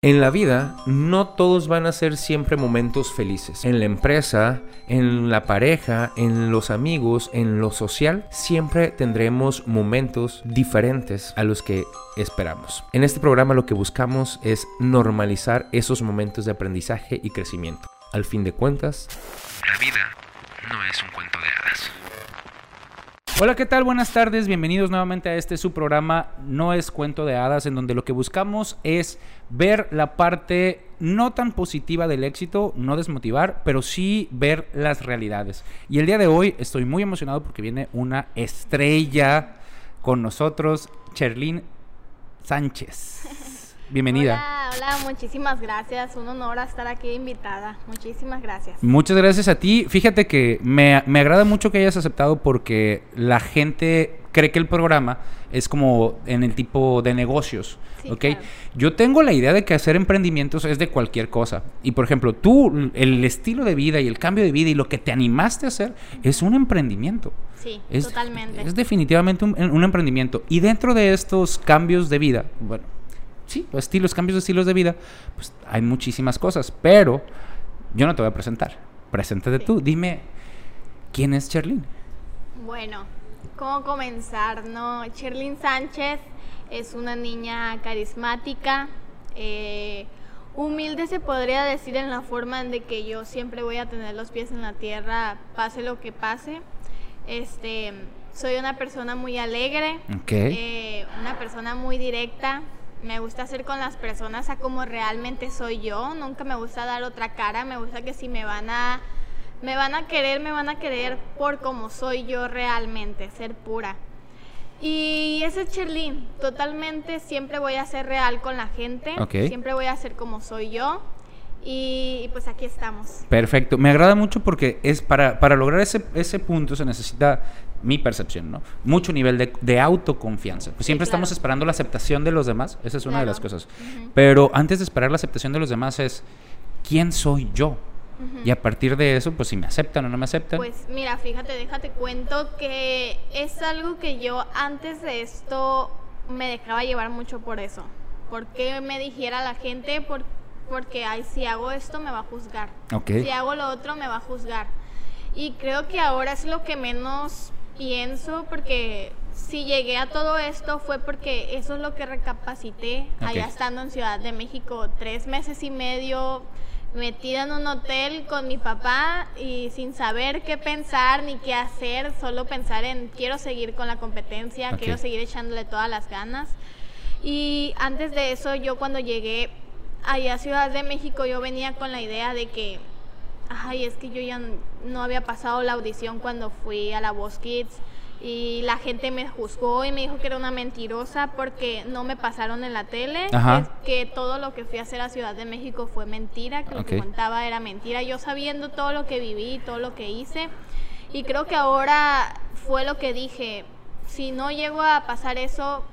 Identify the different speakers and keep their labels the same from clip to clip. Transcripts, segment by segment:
Speaker 1: En la vida, no todos van a ser siempre momentos felices. En la empresa, en la pareja, en los amigos, en lo social, siempre tendremos momentos diferentes a los que esperamos. En este programa lo que buscamos es normalizar esos momentos de aprendizaje y crecimiento. Al fin de cuentas,
Speaker 2: La vida no es un cuento de hadas.
Speaker 3: Hola, ¿qué tal? Buenas tardes, bienvenidos nuevamente a este su programa No es cuento de hadas, en donde lo que buscamos es ver la parte no tan positiva del éxito, no desmotivar, pero sí ver las realidades. Y el día de hoy estoy muy emocionado porque viene una estrella con nosotros, Cherlyn Sánchez. Bienvenida.
Speaker 4: Hola, hola, muchísimas gracias. Un honor estar aquí invitada. Muchísimas gracias.
Speaker 3: Muchas gracias a ti. Fíjate que me, me agrada mucho que hayas aceptado porque la gente cree que el programa es como en el tipo de negocios.
Speaker 4: Sí,
Speaker 3: ¿ok?
Speaker 4: claro.
Speaker 3: Yo tengo la idea de que hacer emprendimientos es de cualquier cosa. Y por ejemplo, tú, el estilo de vida y el cambio de vida y lo que te animaste a hacer es un emprendimiento.
Speaker 4: Sí,
Speaker 3: Es,
Speaker 4: totalmente.
Speaker 3: Es definitivamente un, un emprendimiento. Y dentro de estos cambios de vida, bueno, sí, estilos, cambios de estilos de vida, pues hay muchísimas cosas. Pero yo no te voy a presentar. Preséntate
Speaker 4: Sí.
Speaker 3: tú. Dime, ¿quién es Cherlyn?
Speaker 4: Bueno, ¿cómo comenzar? No, Cherlyn Sánchez es una niña carismática, eh, humilde se podría decir en la forma en de que yo siempre voy a tener los pies en la tierra, pase lo que pase. Este, soy una persona muy alegre, eh, una persona muy directa. Me gusta ser con las personas a como realmente soy yo. Nunca me gusta dar otra cara. Me gusta que si me van a me van a querer, me van a querer por como soy yo realmente, ser pura. Y ese es Cherlyn, totalmente siempre voy a ser real con la gente, siempre voy a ser como soy yo y, y pues aquí estamos.
Speaker 3: Perfecto. Me agrada mucho porque es para, para lograr ese, ese punto se necesita mi percepción, ¿no? Mucho nivel de, de autoconfianza. Pues
Speaker 4: Sí,
Speaker 3: siempre estamos esperando la aceptación de los demás. Esa es una de las cosas. Pero antes de esperar la aceptación de los demás es quién soy yo. Y a partir de eso, pues si me aceptan o no me aceptan.
Speaker 4: Pues mira, fíjate, déjate cuento que es algo que yo antes de esto me dejaba llevar mucho por eso. Porque me dijera la gente, por, porque ay, si hago esto me va a juzgar.
Speaker 3: ok.
Speaker 4: Si hago lo otro me va a juzgar. Y creo que ahora es lo que menos pienso porque si llegué a todo esto fue porque eso es lo que recapacité allá
Speaker 3: Ok.
Speaker 4: estando en Ciudad de México tres meses y medio metida en un hotel con mi papá y sin saber qué pensar ni qué hacer, solo pensar en quiero seguir con la competencia,
Speaker 3: Ok.
Speaker 4: quiero seguir echándole todas las ganas. Y antes de eso, yo cuando llegué allá a Ciudad de México, yo venía con la idea de que, ay, es que yo ya no había pasado la audición cuando fui a la Voz Kids y la gente me juzgó y me dijo que era una mentirosa porque no me pasaron en la tele,
Speaker 3: Ajá.
Speaker 4: que, todo lo que fui a hacer a Ciudad de México fue mentira, que lo que contaba era mentira, yo sabiendo todo lo que viví, todo lo que hice. Y creo que ahora fue lo que dije, si no llego a pasar eso,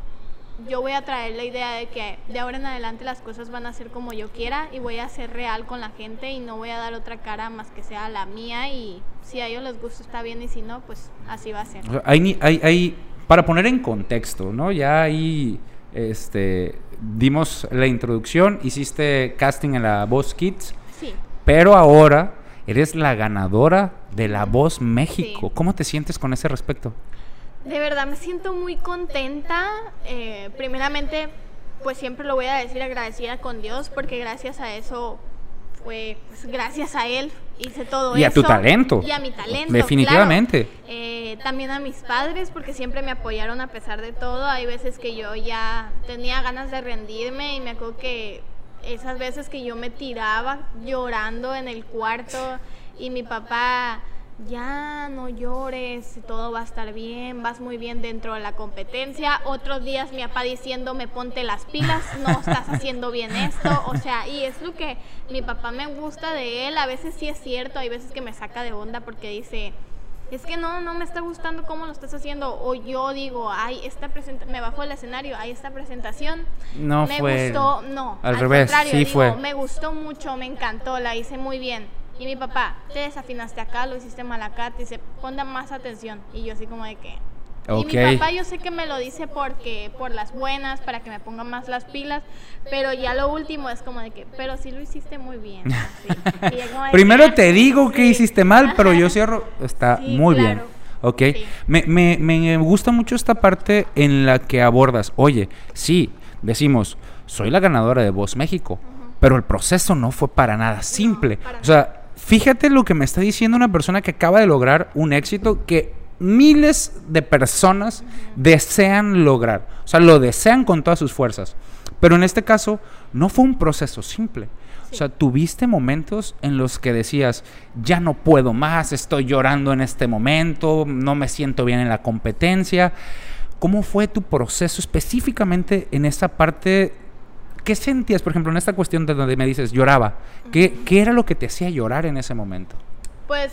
Speaker 4: yo voy a traer la idea de que de ahora en adelante las cosas van a ser como yo quiera y voy a ser real con la gente y no voy a dar otra cara más que sea la mía y si a ellos les gusta está bien y si no, pues así va a ser.
Speaker 3: O sea, hay, ni- hay, hay- para poner en contexto, ¿no? Ya ahí este, dimos la introducción, hiciste casting en la Voz Kids,
Speaker 4: Sí.
Speaker 3: pero ahora eres la ganadora de la Voz México.
Speaker 4: Sí.
Speaker 3: ¿Cómo te sientes con ese respecto?
Speaker 4: De verdad me siento muy contenta. eh, primeramente, pues siempre lo voy a decir agradecida con Dios porque gracias a eso fue, pues gracias a Él hice todo
Speaker 3: Y a
Speaker 4: eso.
Speaker 3: tu talento.
Speaker 4: Y a mi talento.
Speaker 3: Definitivamente.
Speaker 4: claro. Eh, también a mis padres porque siempre me apoyaron a pesar de todo. Hay veces que yo ya tenía ganas de rendirme y me acuerdo que esas veces que yo me tiraba llorando en el cuarto y mi papá ya no llores, todo va a estar bien, vas muy bien dentro de la competencia. Otros días mi papá diciéndome ponte las pilas, no estás haciendo bien esto, o sea, y es lo que mi papá me gusta de él, a veces sí es cierto, hay veces que me saca de onda porque dice, es que no, no me está gustando cómo lo estás haciendo, o yo digo, ay, esta presentación, me bajo del escenario, ay, esta presentación,
Speaker 3: No
Speaker 4: me
Speaker 3: fue.
Speaker 4: gustó, no,
Speaker 3: Al revés,
Speaker 4: contrario,
Speaker 3: sí
Speaker 4: digo,
Speaker 3: fue.
Speaker 4: me gustó mucho, me encantó, la hice muy bien. Y mi papá, te desafinaste acá, lo hiciste mal acá, te dice, ponga más atención. Y yo así como de que. Y mi papá yo sé que me lo dice porque por las buenas, para que me ponga más las pilas, pero ya lo último es como de que, pero sí lo hiciste muy bien. así. Que,
Speaker 3: Primero
Speaker 4: "Ah,
Speaker 3: te digo que
Speaker 4: sí".
Speaker 3: hiciste mal, pero yo cierro. Está
Speaker 4: Sí,
Speaker 3: muy
Speaker 4: claro.
Speaker 3: bien. Ok.
Speaker 4: Sí.
Speaker 3: Me, me- me gusta mucho esta parte en la que abordas. Oye, sí, decimos, soy la ganadora de Voz México, pero el proceso no fue para nada simple.
Speaker 4: para
Speaker 3: o sea, fíjate lo que me está diciendo una persona que acaba de lograr un éxito que miles de personas desean lograr. O sea, lo desean con todas sus fuerzas. Pero en este caso, no fue un proceso simple. O sea, tuviste momentos en los que decías, ya no puedo más, estoy llorando en este momento, no me siento bien en la competencia. ¿Cómo fue tu proceso específicamente en esa parte? ¿Qué sentías, por ejemplo, en esta cuestión de donde me dices, lloraba? ¿Qué, qué era lo que te hacía llorar en ese momento?
Speaker 4: Pues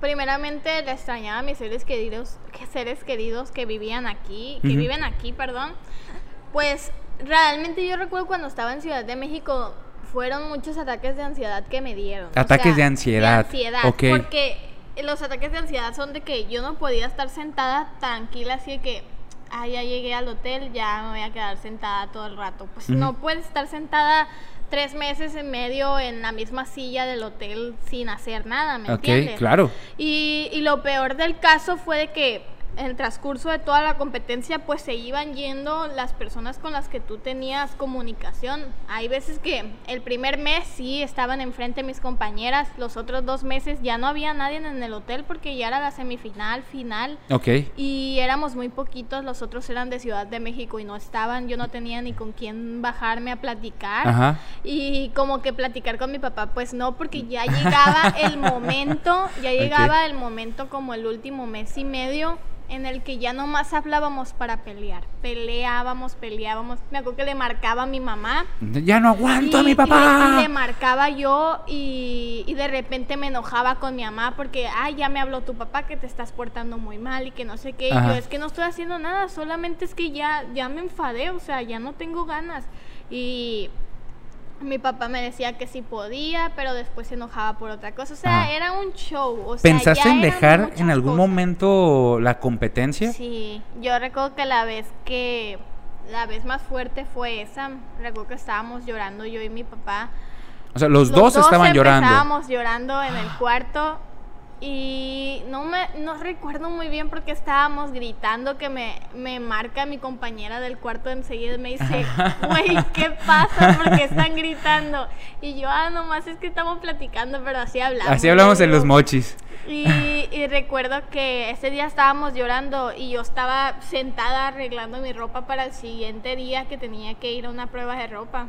Speaker 4: primeramente le extrañaba a mis seres queridos, que seres queridos que vivían aquí, que viven aquí, perdón. Pues realmente yo recuerdo cuando estaba en Ciudad de México fueron muchos ataques de ansiedad que me dieron. o
Speaker 3: Ataques de ansiedad,
Speaker 4: De ansiedad, porque los ataques de ansiedad son de que yo no podía estar sentada tranquila así de que ah, ya llegué al hotel, ya me voy a quedar sentada todo el rato. Pues no puedes estar sentada tres meses en medio en la misma silla del hotel sin hacer nada, ¿me
Speaker 3: ok,
Speaker 4: entiendes?
Speaker 3: claro.
Speaker 4: Y, y lo peor del caso fue de que en el transcurso de toda la competencia pues se iban yendo las personas con las que tú tenías comunicación. Hay veces que el primer mes sí estaban enfrente mis compañeras, los otros dos meses ya no había nadie en el hotel porque ya era la semifinal, final.
Speaker 3: Ok.
Speaker 4: Y éramos muy poquitos, los otros eran de Ciudad de México y no estaban, yo no tenía ni con quién bajarme a platicar.
Speaker 3: Ajá.
Speaker 4: Y como que platicar con mi papá, pues no, porque ya llegaba el momento, ya llegaba el momento como el último mes y medio en el que ya nomás hablábamos para pelear. Peleábamos, peleábamos. Me acuerdo que le marcaba a mi mamá.
Speaker 3: Ya no aguanto a mi papá.
Speaker 4: Y le, marcaba yo y, y de repente me enojaba con mi mamá porque, ay, ya me habló tu papá que te estás portando muy mal y que no sé qué. Y yo, es que no estoy haciendo nada, solamente es que ya, ya me enfadé, o sea, ya no tengo ganas. Y mi papá me decía que sí podía, pero después se enojaba por otra cosa. O sea,
Speaker 3: Ajá.
Speaker 4: era un show. O sea,
Speaker 3: ¿Pensaste en dejar en algún
Speaker 4: cosas.
Speaker 3: momento la competencia?
Speaker 4: Sí, yo recuerdo que la vez que la vez más fuerte fue esa. Recuerdo que estábamos llorando yo y mi papá.
Speaker 3: O sea, los, dos estaban llorando.
Speaker 4: Estábamos llorando en el cuarto y no me no recuerdo muy bien porque estábamos gritando que me, me marca mi compañera del cuarto enseguida y me dice, güey, ¿qué pasa? ¿Por qué están gritando? Y yo, ah, nomás es que estamos platicando, pero así hablamos.
Speaker 3: Así hablamos en los mochis.
Speaker 4: y, y recuerdo que ese día estábamos llorando y yo estaba sentada arreglando mi ropa para el siguiente día que tenía que ir a una prueba de ropa.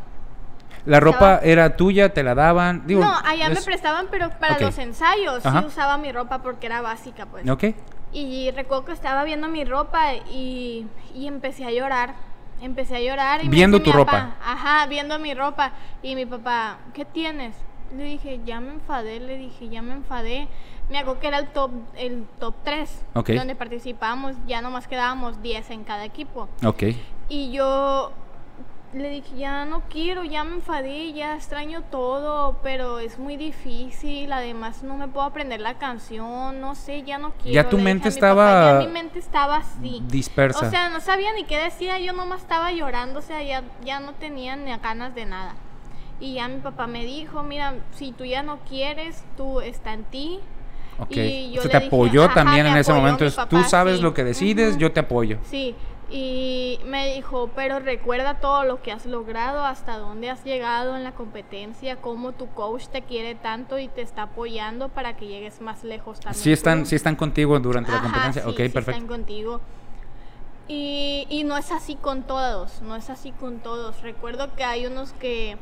Speaker 3: La ropa era tuya, te la daban. Digo,
Speaker 4: no, allá me
Speaker 3: es-
Speaker 4: prestaban, pero para los ensayos
Speaker 3: Ajá.
Speaker 4: sí usaba mi ropa porque era básica, pues.
Speaker 3: Ok.
Speaker 4: Y recuerdo que estaba viendo mi ropa y, y empecé a llorar. Empecé a llorar. Y me
Speaker 3: Viendo
Speaker 4: dice
Speaker 3: tu
Speaker 4: mi
Speaker 3: ropa.
Speaker 4: papá, Ajá, viendo mi ropa. Y mi papá, ¿qué tienes? Le dije, ya me enfadé, le dije, ya me enfadé. Me acuerdo que era el top, el top 3,
Speaker 3: Ok.
Speaker 4: donde participábamos, ya nomás quedábamos 10 en cada equipo.
Speaker 3: Ok.
Speaker 4: Y yo le dije, ya no quiero, ya me enfadé, ya extraño todo, pero es muy difícil, además no me puedo aprender la canción, no sé, ya no quiero.
Speaker 3: Ya tu mente
Speaker 4: papá,
Speaker 3: estaba
Speaker 4: ya mi mente estaba así.
Speaker 3: dispersa.
Speaker 4: O sea, no sabía ni qué decía, yo nomás estaba llorando, o sea, ya, ya no tenía ni ganas de nada. Y ya mi papá me dijo, mira, si tú ya no quieres, tú está en ti.
Speaker 3: Ok.
Speaker 4: Y yo
Speaker 3: o sea,
Speaker 4: le
Speaker 3: te
Speaker 4: dije,
Speaker 3: apoyó también en ese momento.
Speaker 4: papá,
Speaker 3: Tú sabes
Speaker 4: sí.
Speaker 3: lo que decides, yo te apoyo.
Speaker 4: Sí, y me dijo, pero recuerda todo lo que has logrado, hasta dónde has llegado en la competencia, cómo tu coach te quiere tanto y te está apoyando para que llegues más lejos también.
Speaker 3: Sí están,
Speaker 4: tú".
Speaker 3: sí están contigo durante la competencia.
Speaker 4: sí,
Speaker 3: ok,
Speaker 4: sí
Speaker 3: perfecto.
Speaker 4: están contigo. Y, y no es así con todos, no es así con todos. Recuerdo que hay unos que,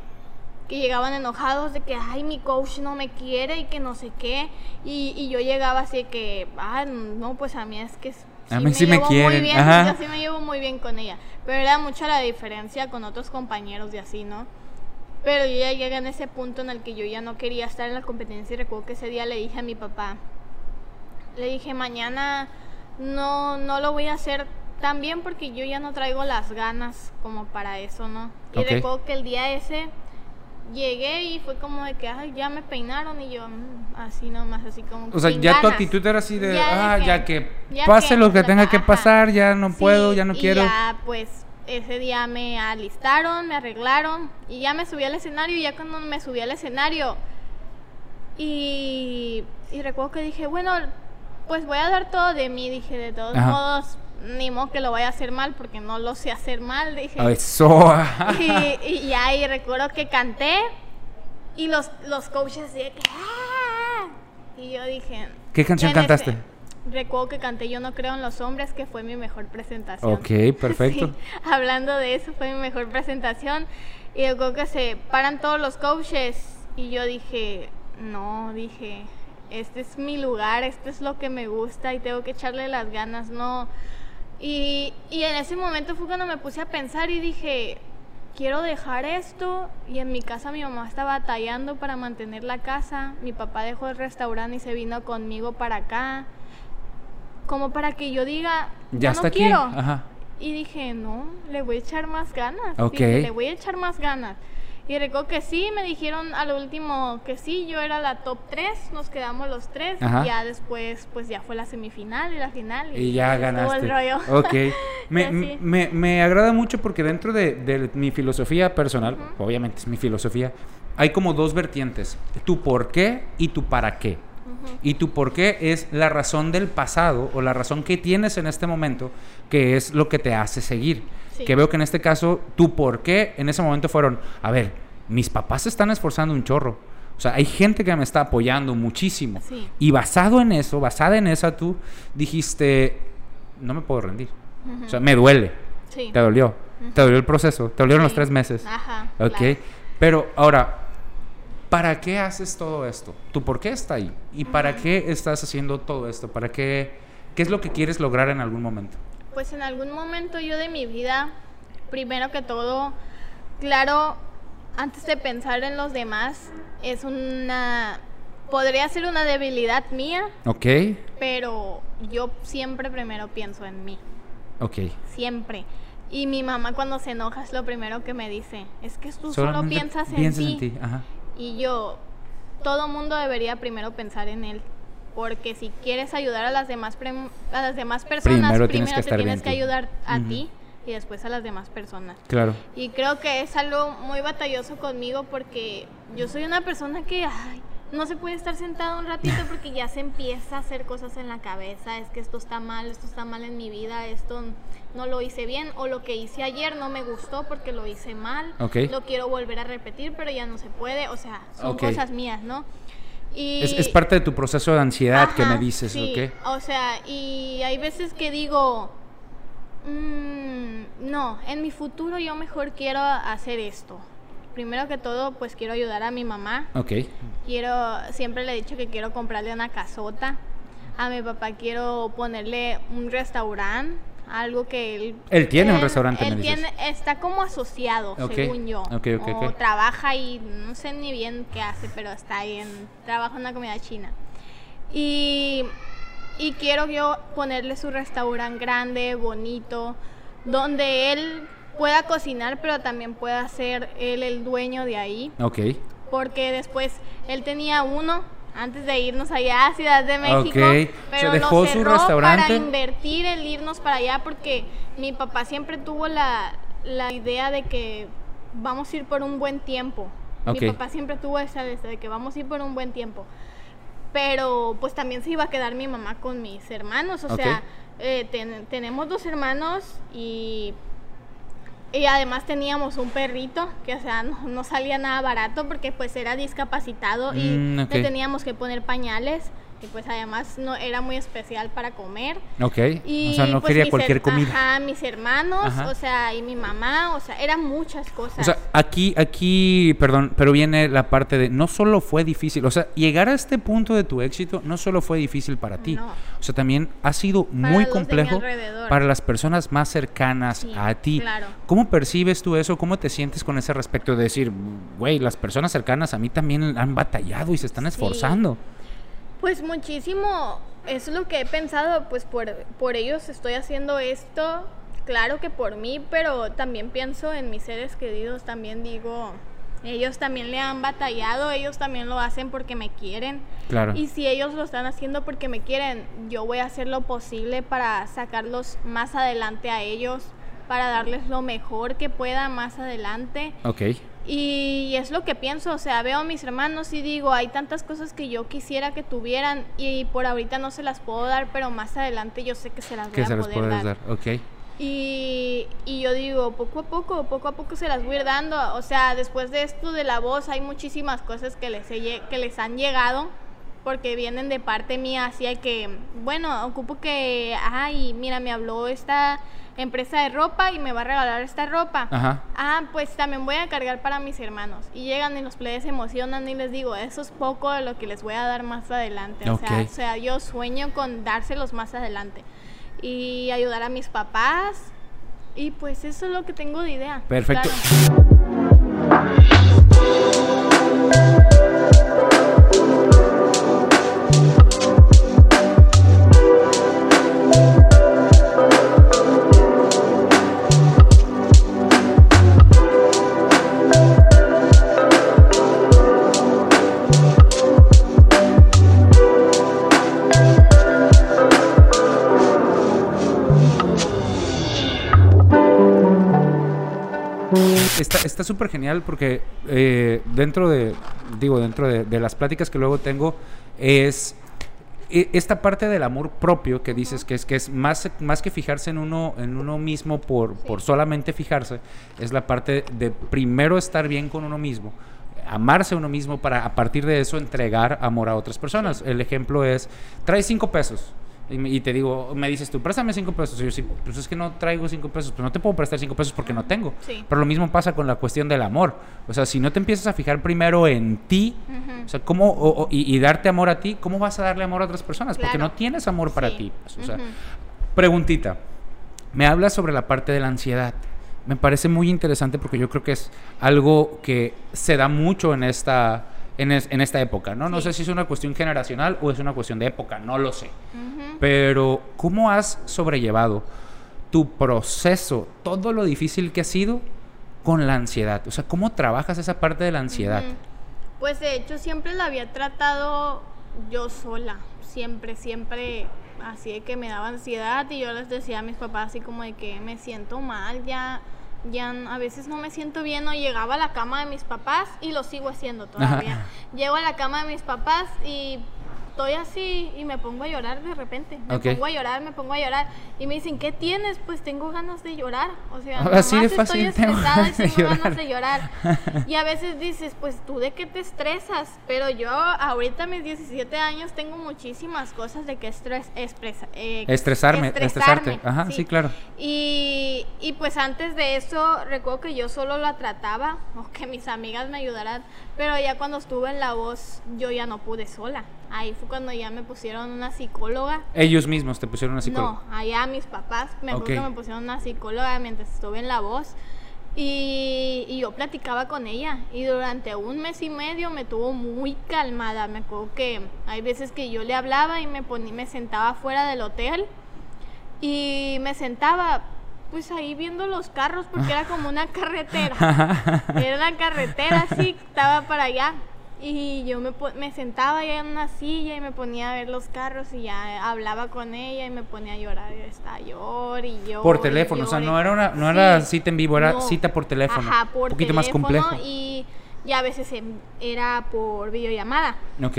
Speaker 4: que llegaban enojados de que, ay, mi coach no me quiere y que no sé qué. Y, y yo llegaba así de que, ah, no, pues a mí es que s-
Speaker 3: A mí sí me
Speaker 4: llevo
Speaker 3: quieren,
Speaker 4: Muy bien,
Speaker 3: ajá.
Speaker 4: Yo sí me llevo muy bien con ella. Pero era mucha la diferencia con otros compañeros y así, ¿no? Pero yo ya llegué en ese punto en el que yo ya no quería estar en la competencia y recuerdo que ese día le dije a mi papá, le dije mañana no, no lo voy a hacer tan bien porque yo ya no traigo las ganas como para eso, ¿no? Y
Speaker 3: Ok.
Speaker 4: recuerdo que el día ese llegué y fue como de que, ay, ya me peinaron y yo, mm, así nomás, así como.
Speaker 3: O sea, ya tu actitud era así de,
Speaker 4: Ya de
Speaker 3: ah,
Speaker 4: que-
Speaker 3: ya que
Speaker 4: ya
Speaker 3: pase
Speaker 4: que-
Speaker 3: lo que tenga que pasar, ya no
Speaker 4: Sí,
Speaker 3: puedo, ya no
Speaker 4: y
Speaker 3: quiero.
Speaker 4: Ya, pues ese día me alistaron, me arreglaron y ya me subí al escenario. Y ya cuando me subí al escenario, y, y recuerdo que dije, bueno, pues voy a dar todo de mí. Dije, de todos
Speaker 3: Ajá.
Speaker 4: modos, ni modo que lo vaya a hacer mal porque no lo sé hacer mal. Dije,
Speaker 3: Eso.
Speaker 4: y, y ya, y recuerdo que canté y los, los coaches de que... "Ah". Y yo dije...
Speaker 3: ¿Qué canción
Speaker 4: ese-
Speaker 3: cantaste?
Speaker 4: recuerdo que canté Yo no creo en los hombres, que fue mi mejor presentación.
Speaker 3: Ok, perfecto.
Speaker 4: Sí, hablando de eso, fue mi mejor presentación. Y recuerdo que se paran todos los coaches y yo dije, no, dije, este es mi lugar, este es lo que me gusta y tengo que echarle las ganas, no. Y, y en ese momento fue cuando me puse a pensar y dije, quiero dejar esto. Y en mi casa mi mamá está batallando para mantener la casa. Mi papá dejó el restaurante y se vino conmigo para acá. Como para que yo diga,
Speaker 3: Ya
Speaker 4: no
Speaker 3: aquí.
Speaker 4: quiero.
Speaker 3: Ajá.
Speaker 4: Y dije, no, le voy a echar más ganas.
Speaker 3: Ok.
Speaker 4: Dije, le voy a echar más ganas. Y recuerdo que sí, me dijeron al último que sí, yo era la top 3, nos quedamos los tres.
Speaker 3: Ajá.
Speaker 4: Y ya después, pues ya fue la semifinal y la final.
Speaker 3: Y ya ganaste.
Speaker 4: el rollo.
Speaker 3: Ok. Me, me, me agrada mucho porque dentro de, de mi filosofía personal, obviamente es mi filosofía, hay como dos vertientes. Tu por qué y tu para qué. Y tu por qué es la razón del pasado o la razón que tienes en este momento, que es lo que te hace seguir.
Speaker 4: Sí.
Speaker 3: Que veo que en este caso, tu por qué en ese momento fueron, a ver, mis papás se están esforzando un chorro. O sea, hay gente que me está apoyando muchísimo.
Speaker 4: Sí.
Speaker 3: Y basado en eso, basada en esa, tú dijiste, no me puedo rendir. O sea, me duele.
Speaker 4: Sí.
Speaker 3: Te dolió. Te dolió el proceso. Te dolieron los tres meses.
Speaker 4: Ajá.
Speaker 3: Ok.
Speaker 4: claro.
Speaker 3: Pero ahora, ¿para qué haces todo esto? ¿Tu por qué está ahí? ¿Y para qué estás haciendo todo esto? ¿Para qué? ¿Qué es lo que quieres lograr en algún momento?
Speaker 4: Pues en algún momento yo de mi vida, primero que todo, claro, antes de pensar en los demás, es una... Podría ser una debilidad mía,
Speaker 3: Ok.
Speaker 4: pero yo siempre primero pienso en mí,
Speaker 3: Ok.
Speaker 4: siempre. Y mi mamá cuando se enoja es lo primero que me dice, es que tú solo piensas en
Speaker 3: piensas
Speaker 4: ti.
Speaker 3: en ti. Ajá.
Speaker 4: Y yo, todo mundo debería primero pensar en él. Porque si quieres ayudar a las demás, a las demás personas,
Speaker 3: Primero
Speaker 4: primero,
Speaker 3: tienes que
Speaker 4: te tienes
Speaker 3: bien
Speaker 4: que ayudar a ti y después a las demás personas.
Speaker 3: Claro.
Speaker 4: Y creo que es algo muy batalloso conmigo porque yo soy una persona que ay, no se puede estar sentada un ratito porque ya se empieza a hacer cosas en la cabeza. Es que esto está mal, esto está mal en mi vida, esto no lo hice bien o lo que hice ayer no me gustó porque lo hice mal.
Speaker 3: Ok.
Speaker 4: Lo quiero volver a repetir, pero ya no se puede. O sea, son cosas mías, ¿no? Y,
Speaker 3: Es, es parte de tu proceso de ansiedad que me
Speaker 4: Ajá,
Speaker 3: dices,
Speaker 4: sí,
Speaker 3: ¿ok?
Speaker 4: O sea, y hay veces que digo, "Mm, no, en mi futuro yo mejor quiero hacer esto. Primero que todo, pues quiero ayudar a mi mamá.
Speaker 3: Ok.
Speaker 4: Quiero, siempre le he dicho que quiero comprarle una casota. A mi papá quiero ponerle un restaurante, algo que él...
Speaker 3: Él tiene un restaurante,
Speaker 4: Él
Speaker 3: me dices.
Speaker 4: tiene, está como asociado, según yo.
Speaker 3: ok, ok,
Speaker 4: o trabaja y no sé ni bien qué hace, pero está ahí en... Trabaja en una comida china. Y, y quiero yo ponerle su restaurante grande, bonito, donde él pueda cocinar, pero también pueda ser él el dueño de ahí
Speaker 3: Ok.
Speaker 4: porque después él tenía uno antes de irnos allá a Ciudad de México,
Speaker 3: Ok.
Speaker 4: pero
Speaker 3: Se dejó
Speaker 4: lo
Speaker 3: su
Speaker 4: cerró
Speaker 3: restaurante.
Speaker 4: para invertir el irnos para allá porque mi papá siempre tuvo la, la idea de que vamos a ir por un buen tiempo.
Speaker 3: Ok.
Speaker 4: Mi papá siempre tuvo esa de de que vamos a ir por un buen tiempo. Pero pues también se iba a quedar mi mamá con mis hermanos, o sea, eh, ten- tenemos dos hermanos y y además teníamos un perrito que, o sea, no, no salía nada barato porque pues era discapacitado y
Speaker 3: Mm,
Speaker 4: le teníamos que poner pañales y pues además no era muy especial para comer.
Speaker 3: Ok.
Speaker 4: Y,
Speaker 3: o sea, no
Speaker 4: pues,
Speaker 3: quería cualquier comida.
Speaker 4: Ajá, mis hermanos,
Speaker 3: Ajá.
Speaker 4: o sea, y mi mamá, o sea, eran muchas cosas.
Speaker 3: O sea, aquí, aquí, perdón, pero viene la parte de no solo fue difícil, o sea, llegar a este punto de tu éxito no solo fue difícil para ti,
Speaker 4: No.
Speaker 3: o sea, también ha sido
Speaker 4: Para
Speaker 3: muy complejo para las personas más cercanas
Speaker 4: Sí,
Speaker 3: a ti.
Speaker 4: claro.
Speaker 3: ¿Cómo percibes tú eso? ¿Cómo te sientes con ese respecto de decir, güey, las personas cercanas a mí también han batallado y se están
Speaker 4: Sí. Pues muchísimo, es lo que he pensado, pues por, por ellos estoy haciendo esto, claro que por mí, pero también pienso en mis seres queridos, también digo, Ellos también le han batallado, ellos también lo hacen porque me quieren.
Speaker 3: Claro.
Speaker 4: Y si ellos lo están haciendo porque me quieren, yo voy a hacer lo posible para sacarlos más adelante a ellos, para darles lo mejor que pueda más adelante.
Speaker 3: Ok.
Speaker 4: Y es lo que pienso, o sea, veo a mis hermanos y digo, hay tantas cosas que yo quisiera que tuvieran y por ahorita no se las puedo dar, pero más adelante yo sé que se las voy
Speaker 3: ¿Qué
Speaker 4: a
Speaker 3: se
Speaker 4: poder
Speaker 3: puedes
Speaker 4: dar.
Speaker 3: dar? Ok.
Speaker 4: Y, y yo digo, poco a poco, poco a poco se las voy a ir dando. O sea, después de esto de la voz hay muchísimas cosas que les, he que les han llegado porque vienen de parte mía, así hay que, bueno, ocupo que, ay, mira, me habló esta empresa de ropa y me va a regalar esta ropa.
Speaker 3: Ajá.
Speaker 4: Ah, pues también voy a cargar para mis hermanos. Y llegan y los plebes se emocionan y les digo, eso es poco de lo que les voy a dar más adelante. O, sea, o sea, yo sueño con dárselos más adelante. Y ayudar a mis papás. Y pues eso es lo que tengo de idea.
Speaker 3: Perfecto.
Speaker 4: Claro.
Speaker 3: Está súper genial porque eh, dentro de, digo, dentro de, de las pláticas que luego tengo es e- esta parte del amor propio que dices que es que es más, más que fijarse en uno, en uno mismo por, por solamente fijarse, es la parte de primero estar bien con uno mismo, amarse a uno mismo para a partir de eso entregar amor a otras personas. El ejemplo es, traes cinco pesos. Y, me- y te digo, me dices tú, préstame cinco pesos. Y yo, sí, pues es que no traigo cinco pesos. Pues no te puedo prestar cinco pesos porque no tengo.
Speaker 4: Sí.
Speaker 3: Pero lo mismo pasa con la cuestión del amor. O sea, si no te empiezas a fijar primero en ti, o sea, ¿cómo, o- o- y, y darte amor a ti, ¿cómo vas a darle amor a otras personas? Porque no tienes amor para
Speaker 4: Sí.
Speaker 3: ti. pues, o sea,
Speaker 4: Ujú.
Speaker 3: Preguntita. Me hablas sobre la parte de la ansiedad. Me parece muy interesante porque yo creo que es algo que se da mucho en esta, en, es- en esta época, ¿no? No
Speaker 4: Sí.
Speaker 3: sé si es una cuestión generacional o es una cuestión de época, no lo sé. Pero, ¿cómo has sobrellevado tu proceso, todo lo difícil que ha sido con la ansiedad? O sea, ¿cómo trabajas esa parte de la ansiedad?
Speaker 4: Pues de hecho siempre la había tratado yo sola, siempre, siempre así de que me daba ansiedad y yo les decía a mis papás así como de que me siento mal, ya, ya a veces no me siento bien o llegaba a la cama de mis papás y lo sigo haciendo todavía. Llego a la cama de mis papás y estoy así y me pongo a llorar de repente. Me pongo a llorar, me pongo a llorar y me dicen, ¿qué tienes? Pues tengo ganas de llorar. O sea,
Speaker 3: Así de
Speaker 4: nomás
Speaker 3: fácil
Speaker 4: estoy
Speaker 3: tengo
Speaker 4: estresada y tengo ganas de llorar. Y a veces dices, pues tú de qué te estresas, pero yo ahorita a mis 17 años tengo muchísimas cosas de que estres, expresa- eh,
Speaker 3: Estresarme,
Speaker 4: estresarme,
Speaker 3: estresarte. Ajá, sí, claro.
Speaker 4: Y, y pues antes de eso recuerdo que yo solo la trataba o que mis amigas me ayudaran, pero ya cuando estuve en la voz yo ya no pude sola. Ahí fue cuando ya me pusieron una psicóloga.
Speaker 3: Ellos mismos te pusieron una psicóloga.
Speaker 4: No, allá mis papás, me acuerdo
Speaker 3: Ok.
Speaker 4: que me pusieron una psicóloga mientras estuve en La Voz. Y, y yo platicaba con ella y durante un mes y medio me tuvo muy calmada. Me acuerdo que hay veces que yo le hablaba y me, poní, me sentaba fuera del hotel y me sentaba pues ahí viendo los carros porque era como una carretera. Era una carretera así, estaba para allá. Y yo me, me sentaba allá en una silla y me ponía a ver los carros y ya hablaba con ella y me ponía a llorar. Y estaba llor y yo.
Speaker 3: Por teléfono, o sea, no era, una, no era cita en vivo, era
Speaker 4: No.
Speaker 3: cita por teléfono.
Speaker 4: Ajá, por
Speaker 3: Un poquito más
Speaker 4: teléfono
Speaker 3: complejo.
Speaker 4: Y, y a veces em- era por videollamada.
Speaker 3: Ok.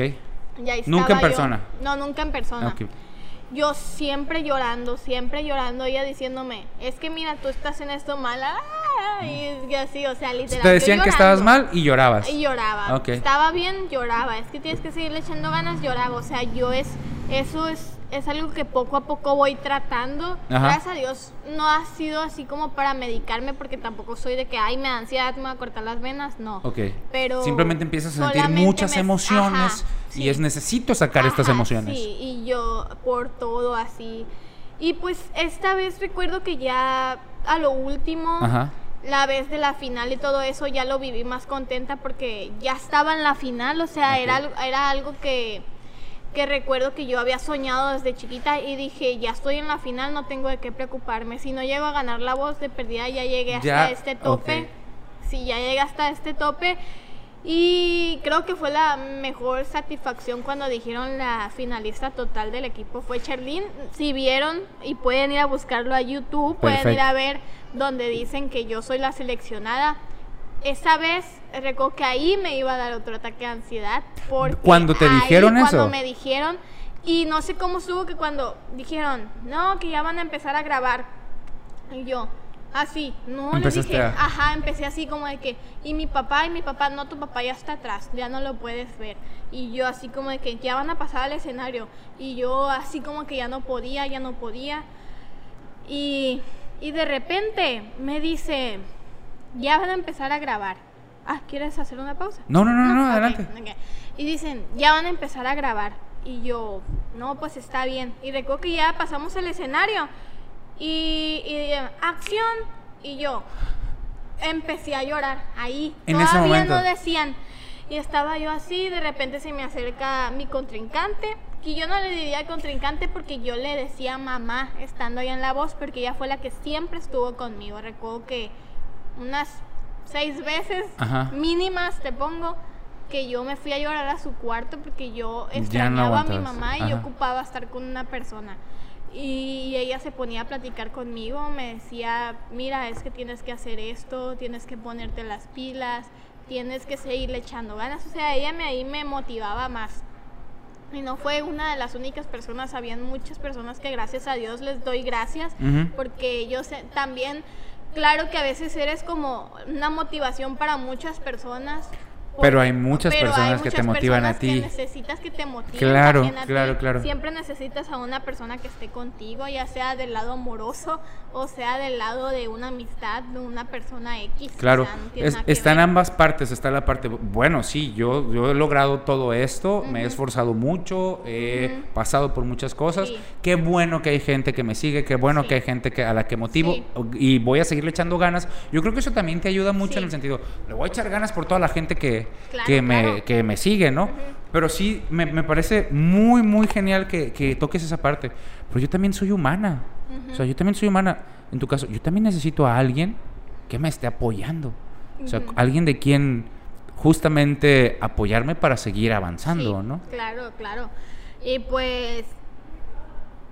Speaker 3: Nunca en
Speaker 4: yo-
Speaker 3: persona.
Speaker 4: No, nunca en persona.
Speaker 3: ok.
Speaker 4: Yo siempre llorando, siempre llorando, ella diciéndome, es que mira, tú estás en esto mal. ah", Y, así, o sea, literal.
Speaker 3: Te decían que estabas mal y llorabas.
Speaker 4: Y lloraba. Estaba bien, lloraba. Es que tienes que seguirle echando ganas, lloraba. O sea, yo es, eso es, es algo que poco a poco voy tratando.
Speaker 3: Ajá.
Speaker 4: Gracias a Dios no ha sido así como para medicarme porque tampoco soy de que, ay, me da ansiedad, me va a cortar las venas. No.
Speaker 3: Ok.
Speaker 4: Pero
Speaker 3: Simplemente empiezas a sentir muchas
Speaker 4: me-
Speaker 3: emociones
Speaker 4: ajá,
Speaker 3: y es necesito sacar estas emociones.
Speaker 4: Sí, y yo por todo así. Y pues esta vez recuerdo que ya a lo último,
Speaker 3: Ajá.
Speaker 4: la vez de la final y todo eso, ya lo viví más contenta porque ya estaba en la final, o sea, era, era algo que, que recuerdo que yo había soñado desde chiquita y dije, ya estoy en la final, no tengo de qué preocuparme. Si no llego a ganar la voz de perdida, ya llegué hasta
Speaker 3: Ya,
Speaker 4: este tope. Si ya llegué hasta este tope, Y creo que fue la mejor satisfacción cuando dijeron la finalista total del equipo fue Charlene. Si vieron y pueden ir a buscarlo a YouTube, pueden ir a ver donde dicen que yo soy la seleccionada. Esa vez recuerdo que ahí me iba a dar otro ataque de ansiedad. Porque
Speaker 3: ¿Cuándo te
Speaker 4: ahí,
Speaker 3: dijeron
Speaker 4: Cuando
Speaker 3: eso?
Speaker 4: me dijeron. Y no sé cómo estuvo que cuando dijeron, no, que ya van a empezar a grabar. Y yo, así, no, le
Speaker 3: Empezaste
Speaker 4: dije,
Speaker 3: a-
Speaker 4: ajá, empecé así como de que, y mi papá, y mi papá, no, tu papá ya está atrás, ya no lo puedes ver. Y yo así como de que ya van a pasar al escenario. Y yo así como que ya no podía, ya no podía. Y, y de repente me dice, ya van a empezar a grabar. Ah, ¿quieres hacer una pausa?
Speaker 3: No, no, no, no,
Speaker 4: ok,
Speaker 3: adelante.
Speaker 4: Y dicen, ya van a empezar a grabar. Y yo, no, pues está bien. Y recuerdo que ya pasamos el escenario. Y, y acción. Y yo empecé a llorar ahí.
Speaker 3: En ese
Speaker 4: Todavía
Speaker 3: momento.
Speaker 4: no decían. Y estaba yo así, de repente se me acerca mi contrincante. Y yo no le diría contrincante porque yo le decía mamá estando ahí en la voz, porque ella fue la que siempre estuvo conmigo. Recuerdo que unas seis veces
Speaker 3: Ajá.
Speaker 4: mínimas te pongo que yo me fui a llorar a su cuarto porque yo
Speaker 3: Ya no
Speaker 4: extrañaba a mi mamá y
Speaker 3: Ajá.
Speaker 4: yo ocupaba estar con una persona. Y ella se ponía a platicar conmigo, me decía, mira, es que tienes que hacer esto, tienes que ponerte las pilas, tienes que seguirle echando ganas. O sea, ella me, ahí me motivaba más. Y no fue una de las únicas personas, habían muchas personas que gracias a Dios les doy gracias, porque yo sé, también, claro que a veces eres como una motivación para muchas personas.
Speaker 3: Pero hay muchas
Speaker 4: pero hay
Speaker 3: personas que te motivan a
Speaker 4: personas que
Speaker 3: ti.
Speaker 4: necesitas que te motiven.
Speaker 3: Claro, claro,
Speaker 4: ti.
Speaker 3: claro.
Speaker 4: Siempre necesitas a una persona que esté contigo, ya sea del lado amoroso o sea del lado de una amistad, de una persona X. o
Speaker 3: Claro,
Speaker 4: sea, no tiene
Speaker 3: es-
Speaker 4: nada que
Speaker 3: está en
Speaker 4: ver.
Speaker 3: ambas partes, está la parte, bueno, sí, yo, yo he logrado todo esto, me he esforzado mucho, he pasado por muchas cosas,
Speaker 4: Sí.
Speaker 3: qué bueno que hay gente que me sigue, qué bueno
Speaker 4: Sí.
Speaker 3: que hay gente que, a la que motivo
Speaker 4: Sí.
Speaker 3: y voy a seguirle echando ganas. Yo creo que eso también te ayuda mucho en el sentido, le voy a echar ganas por toda la gente que,
Speaker 4: Claro,
Speaker 3: que, me,
Speaker 4: claro.
Speaker 3: que me sigue, ¿no? Pero sí, me, me parece muy, muy genial que, que toques esa parte. Pero yo también soy humana. O sea, yo también soy humana. En tu caso, yo también necesito a alguien que me esté apoyando. O sea, alguien de quien justamente apoyarme para seguir avanzando,
Speaker 4: Sí,
Speaker 3: ¿no?
Speaker 4: Claro, claro. Y pues,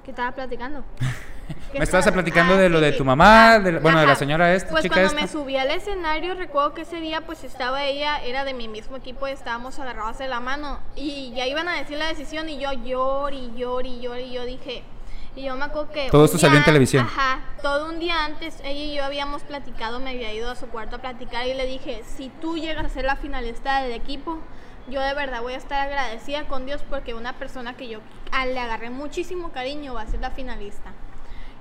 Speaker 4: ¿qué estaba platicando? ¿Qué
Speaker 3: Me estabas
Speaker 4: estaba-
Speaker 3: platicando
Speaker 4: Ah,
Speaker 3: de lo
Speaker 4: sí,
Speaker 3: de tu mamá, de bueno, de la señora esta,
Speaker 4: Pues
Speaker 3: chica
Speaker 4: cuando
Speaker 3: esta.
Speaker 4: me subí al escenario, recuerdo que ese día pues estaba ella, era de mi mismo equipo estábamos agarrados de la mano y ya iban a decir la decisión y yo llor y llor y llor y yo dije... Y yo me acuerdo que...
Speaker 3: Todo esto salió en televisión.
Speaker 4: Ajá, todo un día antes ella y yo habíamos platicado, me había ido a su cuarto a platicar y le dije, si tú llegas a ser la finalista del equipo, yo de verdad voy a estar agradecida con Dios porque una persona que yo le agarré muchísimo cariño va a ser la finalista.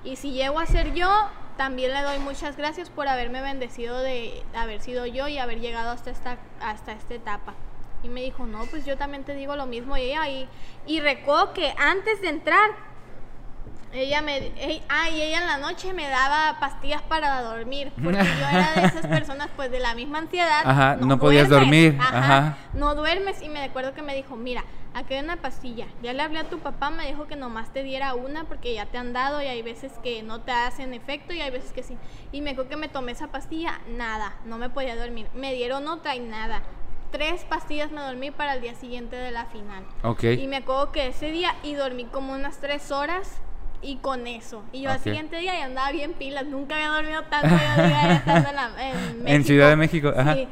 Speaker 4: Y si llego a ser yo, también le doy muchas gracias por haberme bendecido de haber sido yo y haber llegado hasta esta, hasta esta etapa. Y me dijo, no, pues yo también te digo lo mismo. Y ella, y, y recuerdo que antes de entrar, ella me, ey- ah, y ella en la noche me daba pastillas para dormir, porque yo era de esas personas pues de la misma ansiedad.
Speaker 3: Ajá, no podías dormir,
Speaker 4: Ajá,
Speaker 3: ajá.
Speaker 4: No duermes y me acuerdo que me dijo, mira, aquí hay una pastilla. Ya le hablé a tu papá, me dijo que nomás te diera una porque ya te han dado y hay veces que no te hacen efecto y hay veces que sí. Y me acuerdo que me tomé esa pastilla, nada, no me podía dormir. Me dieron otra y nada. Tres pastillas me dormí para el día siguiente de la final.
Speaker 3: Ok.
Speaker 4: Y me acuerdo que ese día y dormí como unas tres horas y con eso. Y yo al
Speaker 3: Ok.
Speaker 4: siguiente día ya andaba bien pilas, nunca había dormido tanto yo diría, estando en, la- en México.
Speaker 3: Ciudad de México, ajá.
Speaker 4: Sí.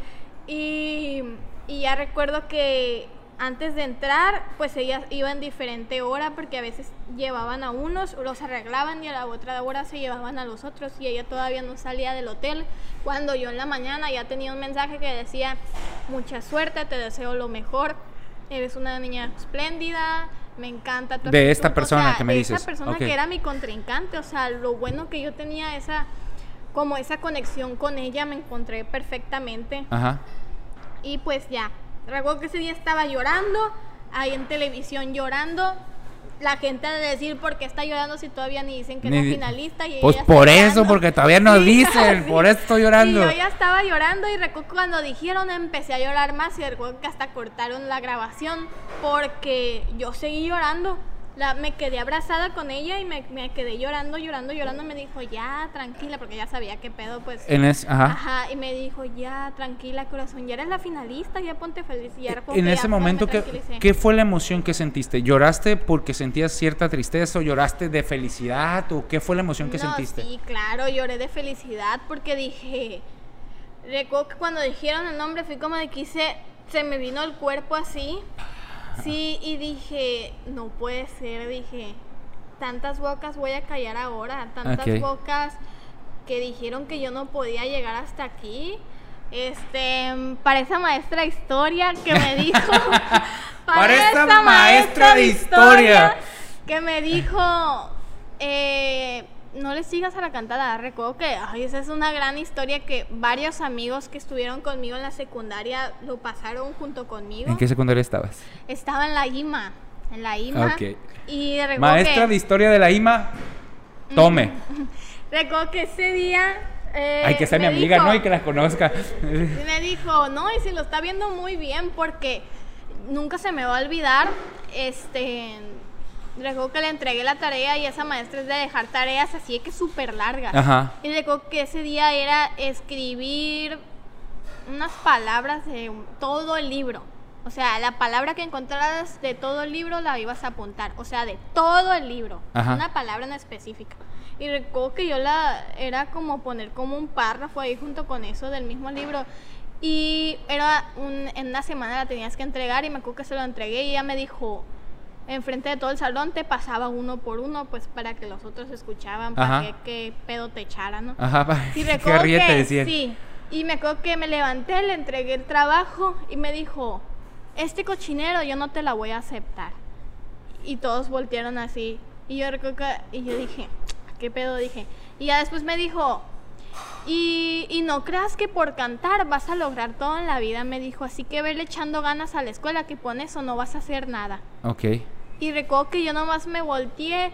Speaker 4: Y, y ya recuerdo que antes de entrar, pues ellas iban en diferente hora porque a veces llevaban a unos, los arreglaban y a la otra hora se llevaban a los otros y ella todavía no salía del hotel. Cuando yo en la mañana ya tenía un mensaje que decía, mucha suerte, te deseo lo mejor, eres una niña espléndida, me encanta tu
Speaker 3: De esta
Speaker 4: actitud". O
Speaker 3: persona
Speaker 4: sea,
Speaker 3: que me
Speaker 4: de
Speaker 3: dices,
Speaker 4: esa persona
Speaker 3: ok.
Speaker 4: que era mi contrincante, o sea, lo bueno que yo tenía esa como esa conexión con ella me encontré perfectamente
Speaker 3: Ajá.
Speaker 4: y pues ya, recuerdo que ese día estaba llorando, ahí en televisión llorando. La gente ha de decir por qué está llorando si todavía ni dicen que
Speaker 3: Ni
Speaker 4: no
Speaker 3: di-
Speaker 4: finalista. Y
Speaker 3: Pues por eso,
Speaker 4: llorando.
Speaker 3: porque todavía no dicen, por eso estoy llorando.
Speaker 4: Y yo ya estaba llorando y recuerdo cuando dijeron empecé a llorar más y recuerdo que hasta cortaron la grabación porque yo seguí llorando. La, me quedé abrazada con ella y me, me quedé llorando, llorando, llorando. Me dijo, ya, tranquila, porque ya sabía qué pedo, pues.
Speaker 3: En es, ajá.
Speaker 4: Ajá, y me dijo, ya, tranquila, corazón, ya eres la finalista, ya ponte feliz. Ya como
Speaker 3: En ese
Speaker 4: ya,
Speaker 3: momento,
Speaker 4: me
Speaker 3: ¿qué. ¿qué fue la emoción que sentiste? ¿Lloraste porque sentías cierta tristeza o lloraste de felicidad o qué fue la emoción que
Speaker 4: no,
Speaker 3: sentiste?
Speaker 4: Sí, claro, lloré de felicidad porque dije. Recuerdo que cuando dijeron el nombre fui como de que hice. Se me vino el cuerpo así. Sí, y dije, no puede ser, dije. Tantas bocas voy a callar ahora. Tantas
Speaker 3: Ok.
Speaker 4: bocas que dijeron que yo no podía llegar hasta aquí. Este, para esa maestra de historia que me dijo.
Speaker 3: Para esa maestra de historia.
Speaker 4: que me dijo. eh, no le sigas a la cantada. Recuerdo que ay, esa es una gran historia que varios amigos que estuvieron conmigo en la secundaria lo pasaron junto conmigo.
Speaker 3: ¿En qué secundaria estabas?
Speaker 4: Estaba en la IMA. En la IMA.
Speaker 3: Ok.
Speaker 4: Y
Speaker 3: Maestra
Speaker 4: que,
Speaker 3: de historia de la IMA, tome.
Speaker 4: recuerdo que ese día. eh,
Speaker 3: Hay que ser mi amiga,
Speaker 4: dijo-
Speaker 3: ¿no? Y que la conozca.
Speaker 4: me dijo, no, y se lo está viendo muy bien porque nunca se me va a olvidar, este, recuerdo que le entregué la tarea y esa maestra es de dejar tareas así de que súper largas.
Speaker 3: Ajá.
Speaker 4: Y recuerdo que ese día era escribir unas palabras de todo el libro. O sea, la palabra que encontraras de todo el libro la ibas a apuntar. O sea, de todo el libro.
Speaker 3: Ajá.
Speaker 4: Una palabra en específica. Y recuerdo que yo la... Era como poner como un párrafo ahí junto con eso del mismo libro. Y era un, en una semana la tenías que entregar y me acuerdo que se lo entregué y ella me dijo, enfrente de todo el salón te pasaba uno por uno, pues para que los otros escuchaban, para que qué pedo te echaran, ¿no?
Speaker 3: Ajá, pa-
Speaker 4: Y
Speaker 3: qué
Speaker 4: recuerdo
Speaker 3: ríete
Speaker 4: que
Speaker 3: decían.
Speaker 4: sí. Y me acuerdo que me levanté, le entregué el trabajo y me dijo, este cochinero yo no te la voy a aceptar. Y todos voltearon así. Y yo recuerdo que, y yo dije, ¿qué pedo? Dije. Y ya después me dijo, y, y no creas que por cantar vas a lograr todo en la vida, me dijo. Así que vele echando ganas a la escuela, que con eso no vas a hacer nada.
Speaker 3: Ok.
Speaker 4: Y recuerdo que yo nomás me volteé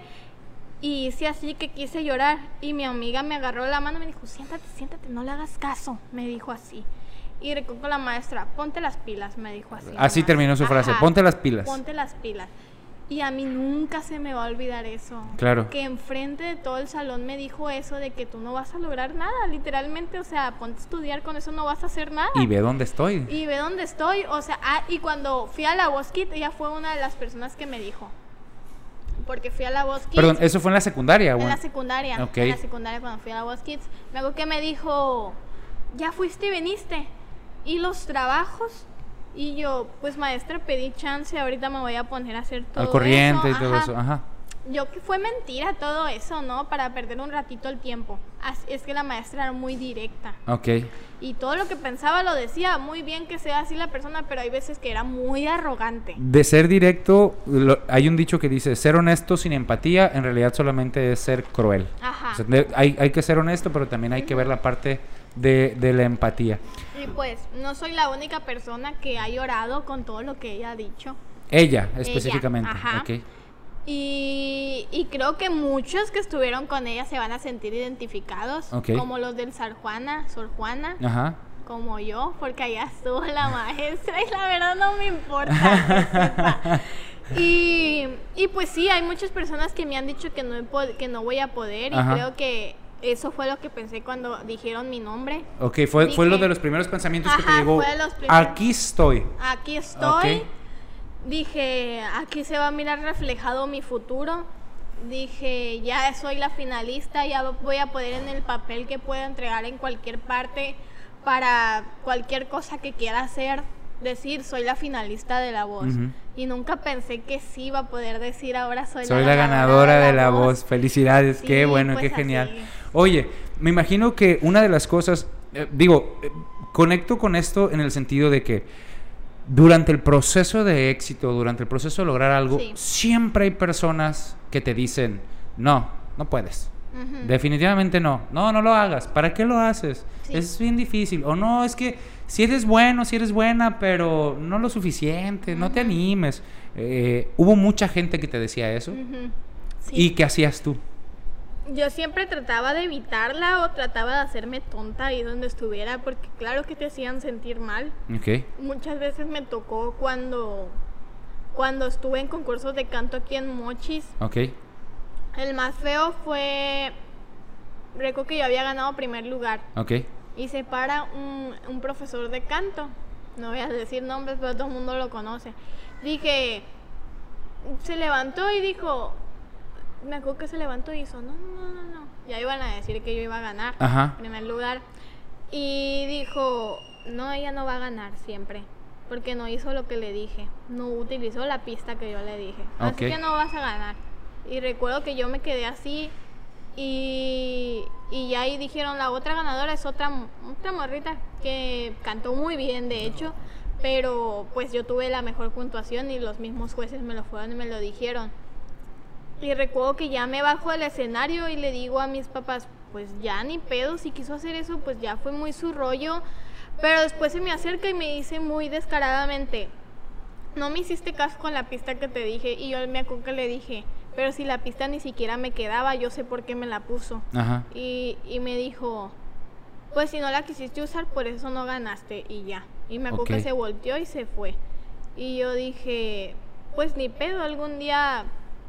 Speaker 4: y hice así que quise llorar. Y mi amiga me agarró la mano y me dijo, siéntate, siéntate, no le hagas caso. Me dijo así. Y recuerdo que la maestra, ponte las pilas, me dijo así.
Speaker 3: Así
Speaker 4: nomás.
Speaker 3: terminó su frase, ponte las pilas.
Speaker 4: Ponte las pilas. Y a mí nunca se me va a olvidar eso.
Speaker 3: Claro.
Speaker 4: Que enfrente de todo el salón me dijo eso de que tú no vas a lograr nada, literalmente. O sea, ponte a estudiar, con eso no vas a hacer nada.
Speaker 3: Y ve dónde estoy.
Speaker 4: Y ve dónde estoy. O sea, ah, y cuando fui a la Voz Kids, ella fue una de las personas que me dijo. Porque fui a la Voz Kids.
Speaker 3: Perdón, eso fue en la secundaria,
Speaker 4: En
Speaker 3: güey.
Speaker 4: la secundaria.
Speaker 3: Ok.
Speaker 4: En la secundaria cuando fui a la Voz Kids. Me acuerdo que me dijo, ya fuiste y viniste. ¿Y los trabajos? Y yo, pues maestra, pedí chance, ahorita me voy a poner a hacer todo
Speaker 3: Al corriente
Speaker 4: eso.
Speaker 3: y todo
Speaker 4: Ajá.
Speaker 3: eso. Ajá.
Speaker 4: Yo que fue mentira todo eso, ¿no? Para perder un ratito el tiempo. Es que la maestra era muy directa.
Speaker 3: Ok.
Speaker 4: Y todo lo que pensaba lo decía. Muy bien que sea así la persona, pero hay veces que era muy arrogante.
Speaker 3: De ser directo, lo- hay un dicho que dice, ser honesto sin empatía, en realidad solamente es ser cruel.
Speaker 4: Ajá.
Speaker 3: O sea, hay, hay que ser honesto, pero también hay que ver la parte de, de la empatía.
Speaker 4: Y pues, no soy la única persona que ha llorado con todo lo que ella ha dicho.
Speaker 3: Ella, específicamente.
Speaker 4: ajá.
Speaker 3: Ok.
Speaker 4: Y, y creo que muchos que estuvieron con ella se van a sentir identificados,
Speaker 3: Ok.
Speaker 4: como los del Sor Juana, Sor Juana,
Speaker 3: Ajá.
Speaker 4: como yo, porque allá estuvo la maestra y la verdad no me importa. Y, y pues sí, hay muchas personas que me han dicho que no, que no voy a poder y
Speaker 3: Ajá.
Speaker 4: creo que eso fue lo que pensé cuando dijeron mi nombre.
Speaker 3: Ok, fue, fue lo
Speaker 4: Dije-
Speaker 3: de los primeros pensamientos que te llegó.
Speaker 4: fue de los primeros.
Speaker 3: Aquí estoy.
Speaker 4: Aquí estoy. Dije, aquí se va a mirar reflejado mi futuro. Dije, ya soy la finalista, ya voy a poder en el papel que puedo entregar en cualquier parte para cualquier cosa que quiera hacer. Decir, soy la finalista de la voz. Y nunca pensé que sí iba a poder decir, ahora soy,
Speaker 3: Soy la ganadora de la voz. Felicidades, qué bueno,
Speaker 4: pues
Speaker 3: qué
Speaker 4: así.
Speaker 3: genial. Oye, me imagino que una de las cosas, eh, digo, eh, conecto con esto en el sentido de que durante el proceso de éxito, durante el proceso de lograr algo,
Speaker 4: Sí.
Speaker 3: siempre hay personas que te dicen, no, no puedes. Definitivamente no. No, no lo hagas. ¿Para qué lo haces?
Speaker 4: Sí.
Speaker 3: Es bien difícil. O no, es que si eres bueno, si eres buena, pero no lo suficiente, no te animes. Eh, hubo mucha gente que te decía eso.
Speaker 4: Sí.
Speaker 3: ¿Y qué hacías tú?
Speaker 4: Yo siempre trataba de evitarla o trataba de hacerme tonta ahí donde estuviera, porque claro que te hacían sentir mal. Muchas veces me tocó cuando cuando estuve en concursos de canto aquí en Mochis.
Speaker 3: Ok.
Speaker 4: El más feo fue. Recuerdo que yo había ganado primer lugar.
Speaker 3: Ok.
Speaker 4: Y se para un, un profesor de canto. No voy a decir nombres, pero todo el mundo lo conoce. Dije. Se levantó y dijo. Me acuerdo que se levantó y hizo: No, no, no, no. Ya iban a decir que yo iba a ganar.
Speaker 3: Ajá.
Speaker 4: Primer lugar. Y dijo: No, ella no va a ganar siempre. Porque no hizo lo que le dije. No utilizó la pista que yo le dije. Así que no vas a ganar. Y recuerdo que yo me quedé así. Y, y ya ahí dijeron, la otra ganadora es otra, otra morrita que cantó muy bien, de hecho. Pero pues yo tuve la mejor puntuación y los mismos jueces me lo fueron y me lo dijeron. Y recuerdo que ya me bajo del escenario y le digo a mis papás, pues ya ni pedo, si quiso hacer eso, pues ya fue muy su rollo. Pero después se me acerca y me dice muy descaradamente, no me hiciste caso con la pista que te dije. Y yo me acuerdo que le dije, pero si la pista ni siquiera me quedaba, yo sé por qué me la puso.
Speaker 3: Ajá.
Speaker 4: Y, y me dijo, pues si no la quisiste usar, por eso no ganaste y ya. Y me acuerdo que se volteó y se fue. Y yo dije, pues ni pedo, algún día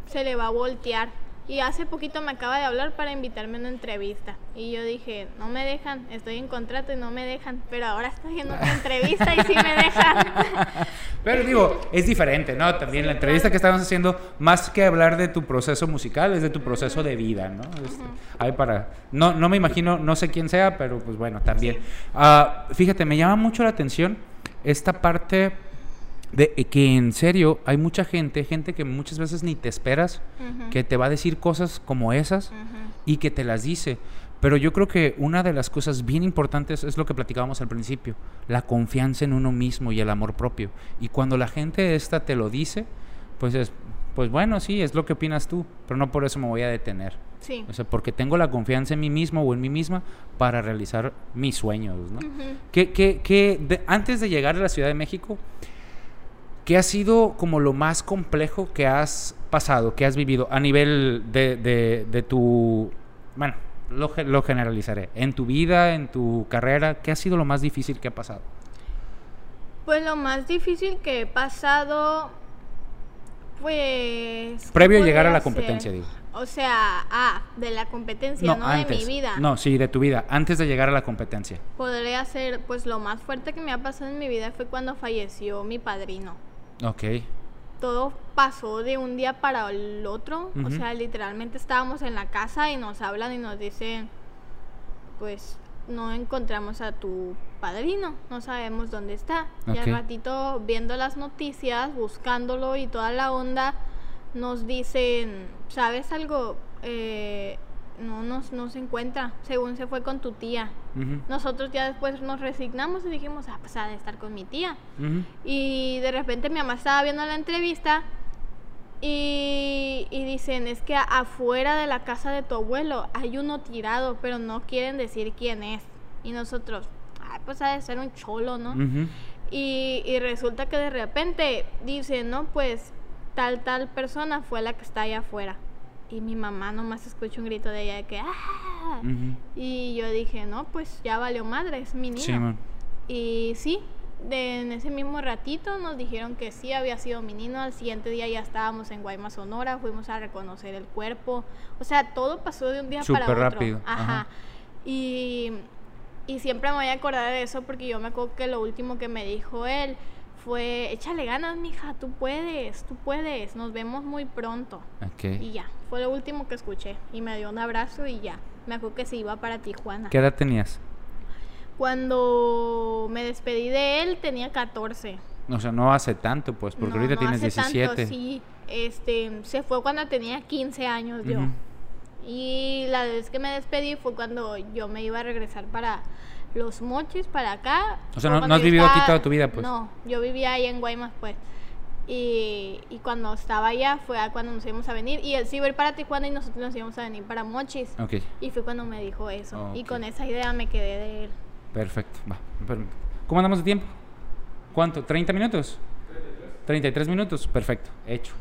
Speaker 4: se le va a voltear. Y hace poquito me acaba de hablar para invitarme a una entrevista. Y yo dije, no me dejan, estoy en contrato y no me dejan. Pero ahora estoy en otra entrevista y sí me dejan.
Speaker 3: Pero digo, es diferente, ¿no? También la entrevista que estábamos haciendo, más que hablar de tu proceso musical, es de tu proceso de vida, ¿no? Este, ahí para, no, no me imagino, no sé quién sea, pero pues bueno, también. Ah, fíjate, me llama mucho la atención esta parte de que en serio hay mucha gente, gente que muchas veces ni te esperas, que te va a decir cosas como esas y que te las dice. Pero yo creo que una de las cosas bien importantes es lo que platicábamos al principio, la confianza en uno mismo y el amor propio. Y cuando la gente esta te lo dice, pues es, pues bueno, sí, es lo que opinas tú, pero no por eso me voy a detener.
Speaker 4: Sí.
Speaker 3: O sea, porque tengo la confianza en mí mismo o en mí misma para realizar mis sueños, ¿no?
Speaker 4: Ujú.
Speaker 3: ¿Qué, qué- qué- de- antes de llegar a la Ciudad de México, ¿qué ha sido como lo más complejo que has pasado, que has vivido a nivel de, de- de tu... Bueno, lo, lo generalizaré. En tu vida, en tu carrera, ¿qué ha sido lo más difícil que ha pasado?
Speaker 4: Pues lo más difícil que he pasado, pues... ¿qué
Speaker 3: Previo a llegar a la competencia,
Speaker 4: ser?
Speaker 3: digo.
Speaker 4: O sea, ah, de la competencia, no, de mi vida.
Speaker 3: No, sí, de tu vida, antes de llegar a la competencia.
Speaker 4: Podría ser, pues lo más fuerte que me ha pasado en mi vida fue cuando falleció mi padrino.
Speaker 3: Ok.
Speaker 4: Todo pasó de un día para el otro. O sea, literalmente estábamos en la casa y nos hablan y nos dicen, pues no encontramos a tu padrino, no sabemos dónde está. Y al ratito viendo las noticias, buscándolo y toda la onda, nos dicen, ¿sabes algo? Eh, no, nos, no se encuentra, según se fue con tu tía. Nosotros ya después nos resignamos y dijimos, ah, pues ha de estar con mi tía. Y de repente mi mamá estaba viendo la entrevista y, y dicen, es que afuera de la casa de tu abuelo hay uno tirado, pero no quieren decir quién es. Y nosotros, ay, pues ha de ser un cholo, ¿no? Y, y resulta que de repente dicen, no, pues tal, tal persona fue la que está allá afuera. Y mi mamá nomás escucha un grito de ella de que, ¡ah! Y yo dije, no, pues ya valió madre, es mi niño.
Speaker 3: Sí, man.
Speaker 4: Y sí, de- en ese mismo ratito nos dijeron que sí había sido mi niño. Al siguiente día ya estábamos en Guaymas, Sonora, fuimos a reconocer el cuerpo. O sea, todo pasó de un día para otro.
Speaker 3: rápido,
Speaker 4: Ajá.
Speaker 3: ajá.
Speaker 4: Y, y siempre me voy a acordar de eso porque yo me acuerdo que lo último que me dijo él fue, échale ganas, mija, tú puedes, tú puedes, nos vemos muy pronto.
Speaker 3: Ok.
Speaker 4: Y ya, fue lo último que escuché. Y me dio un abrazo y ya. Me acuerdo que se iba para Tijuana.
Speaker 3: ¿Qué edad tenías?
Speaker 4: Cuando me despedí de él tenía 14.
Speaker 3: O sea, no hace tanto, pues, porque
Speaker 4: No,
Speaker 3: ahorita
Speaker 4: no
Speaker 3: tienes
Speaker 4: hace
Speaker 3: 17.
Speaker 4: Tanto, sí, este, se fue cuando tenía 15 años yo. Y la vez que me despedí fue cuando yo me iba a regresar para los mochis, para acá.
Speaker 3: O sea, no- has vivido aquí toda tu vida, pues.
Speaker 4: No, yo vivía ahí en Guaymas, pues. Y, y cuando estaba allá fue a cuando nos íbamos a venir. Y él se iba a ir para Tijuana y nosotros nos íbamos a venir para Mochis.
Speaker 3: Ok,
Speaker 4: Y fue cuando me dijo eso. Y con esa idea me quedé de él.
Speaker 3: perfecto. Va. ¿Cómo andamos de tiempo? ¿Cuánto? ¿30 minutos? 33 minutos, perfecto, hecho.